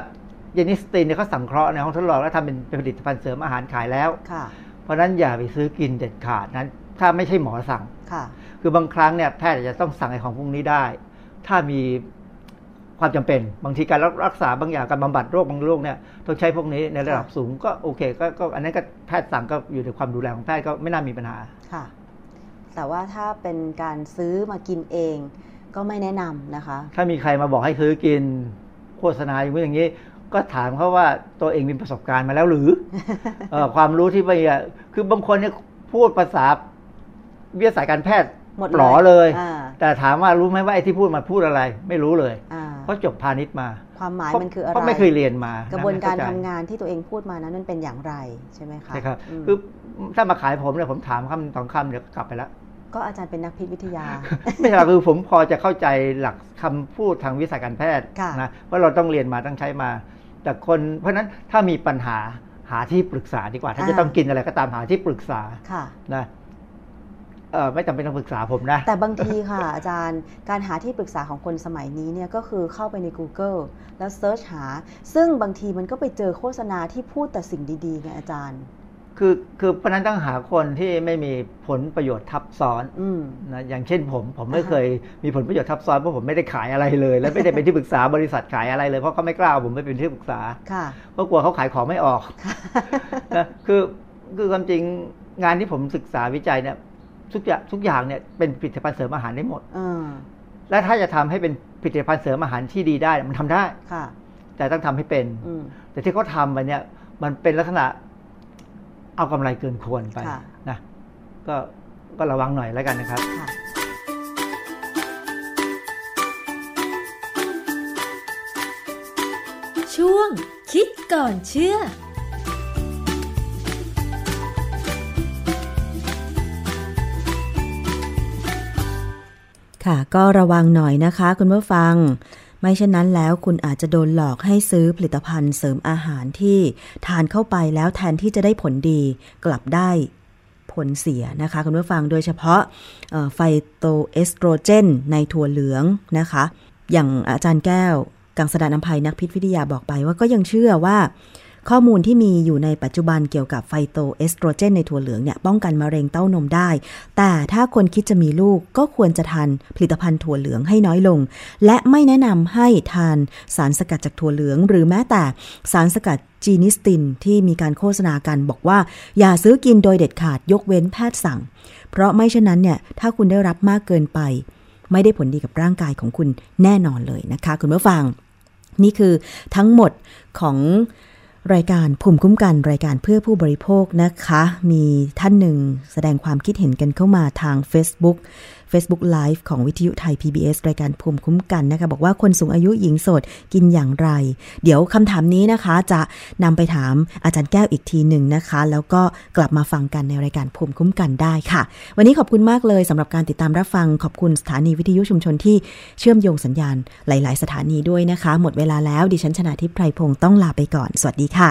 genistein เนี่ยเขาสังเคราะห์ในห้องทดลองแล้วทำเป็นเป็นผลิตภัณฑ์เสริมอาหารขายแล้วค่ะเพราะฉะนั้นอย่าไปซื้อกินเด็ดขาดนั้น ถ้าไม่ใช่หมอสั่งค่ะคือบางครั้งเนี่ยแพทย์อาจจะต้องสั่งไอ้ของพวกนี้ได้ ถ้ามีความจำเป็นบางทีการรักษาบางอย่างการบำบัดโรคบางโรคเนี่ยต้องใช้พวกนี้ในระดับค่ะสูงก็โอเคก็ก็อันนั้นก็แพทย์สั่งก็อยู่ในความดูแลของแพทย์ก็ไม่น่ามีปัญหาค่ะ แต่ว่าถ้าเป็นการซื้อมากินเองก็ไม่แนะนำนะคะ ถ้ามีใครมาบอกให้ซื้อกินโฆษณาอย่างนี้อย่างนี้ ก็ถามเขาว่าตัวเองมีประสบการณ์มาแล้วหรือเอ่อความรู้ที่ไม่อะคือบางคนเนี่ยพูดภาษาวิทยาศาสตร์การแพทย์หมดปลอเลยอ่าแต่ถามว่ารู้ไหมว่าไอ้ที่พูดมาพูดอะไร ไม่รู้เลยอ่าเพราะจบพาณิชย์มา ความหมายมันคืออะไรเพราะไม่เคยเรียนมา กระบวนการไม่ทำเข้ใจงานที่ตัวเองพูดมานั้นมันเป็นอย่างไรใช่ไหมคะใช่ครับมคือถ้ามาขายผมเนี่ยผมถามคำสองคำเดี๋ยวก็กลับไปแล้วก็อาจารย์เป็นนักพิษวิทยา ไม่ใช่หรอกคือผมพอจะเข้าใจหลักคำพูดทางวิชาการแพทย์ค่ะนะว่าเราต้องเรียนมาต้องใช้มา แต่คนเพราะฉะนั้นถ้ามีปัญหาหาที่ปรึกษาดีกว่า ถ้าจะต้องกินอะไรก็ตามหาที่ปรึกษาค่ะนะเออไม่จำเป็นต้องปรึกษาผมนะ แต่บางทีค่ะ อาจารย์การหาที่ปรึกษาของคนสมัยนี้เนี่ยก็คือเข้าไปใน Google แล้วเซิร์ชหา ซึ่งบางทีมันก็ไปเจอโฆษณาที่พูดแต่สิ่งดีๆไงอาจารย์ คือคือเพราะฉะนั้นต้องหาคนที่ไม่มีผลประโยชน์ทับซ้อนอืมนะอย่างเช่นผม ผมไม่อ่าฮะเคยมีผลประโยชน์ทับซ้อนเพราะผมไม่ได้ขายอะไรเลย และไม่ได้เป็นที่ปรึกษาบริษัทขายอะไรเลยเพราะเขาไม่กล้าเอาผมไปเป็นที่ปรึกษาค่ะเพราะกลัวเขาขายของไม่ออกนะคือคือความจริงงานที่ผมศึกษาวิจัยเนี่ยทุกอย่างทุกอย่างเนี่ยเป็นผลิตภัณฑ์เสริมอาหารได้หมดเออและถ้าจะทำให้เป็นผลิตภัณฑ์เสริมอาหารที่ดีได้มันทำได้ค่ะ แต่ต้องทำให้เป็นอืมแต่ที่เขาทำไปเนี่ยมันเป็นลักษณะ เอากำไรเกินควรไปนะก็ก็ระวังหน่อยแล้วกันนะครับช่วงคิดก่อนเชื่อค่ะก็ระวังหน่อยนะคะ คุณผู้ฟัง ไม่เช่นนั้นแล้วคุณอาจจะโดนหลอกให้ซื้อผลิตภัณฑ์เสริมอาหารที่ทานเข้าไปแล้วแทนที่จะได้ผลดีกลับได้ผลเสียนะคะคุณผู้ฟังโดยเฉพาะไฟโตเอสโตรเจน ในถั่วเหลืองนะคะ อย่างอาจารย์แก้ว กังสดานนภัยนักพิษวิทยาบอกไปว่าก็ยังเชื่อว่า ข้อมูลที่มีอยู่ในปัจจุบันเกี่ยวกับไฟโตเอสโตรเจนในถั่วเหลืองเนี่ยป้องกันมะเร็งเต้านมได้ แต่ถ้าคนคิดจะมีลูกก็ควรจะทานผลิตภัณฑ์ถั่วเหลืองให้น้อยลง และไม่แนะนำให้ทานสารสกัดจากถั่วเหลือง หรือแม้แต่สารสกัดจีนิสตินที่มีการโฆษณากันบอกว่า อย่าซื้อกินโดยเด็ดขาดยกเว้นแพทย์สั่ง เพราะไม่เช่นนั้นเนี่ยถ้าคุณได้รับมากเกินไป ไม่ได้ผลดีกับร่างกายของคุณแน่นอนเลยนะคะ คุณผู้ฟัง นี่คือทั้งหมดของ รายการภูมิคุ้มกันรายการเพื่อผู้บริโภคนะคะ มีท่านหนึ่งแสดงความคิดเห็นกันเข้ามาทาง Facebook Facebook Live ของวิทยุไทย PBS รายการภูมิคุ้มกันนะคะ บอกว่าคนสูงอายุหญิงโสดกินอย่างไร เดี๋ยวคำถามนี้นะคะ จะนำไปถามอาจารย์แก้วอีกทีหนึ่งนะคะ แล้วก็กลับมาฟังกันในรายการภูมิคุ้มกันได้ค่ะ วันนี้ขอบคุณมากเลยสำหรับการติดตามรับฟังขอบคุณสถานีวิทยุชุมชนที่เชื่อมโยงสัญญาณหลาย ๆ สถานีด้วยนะคะ หมดเวลาแล้วดิฉันชนะทิพไพรพงศ์ต้องลาไปก่อน สวัสดีค่ะ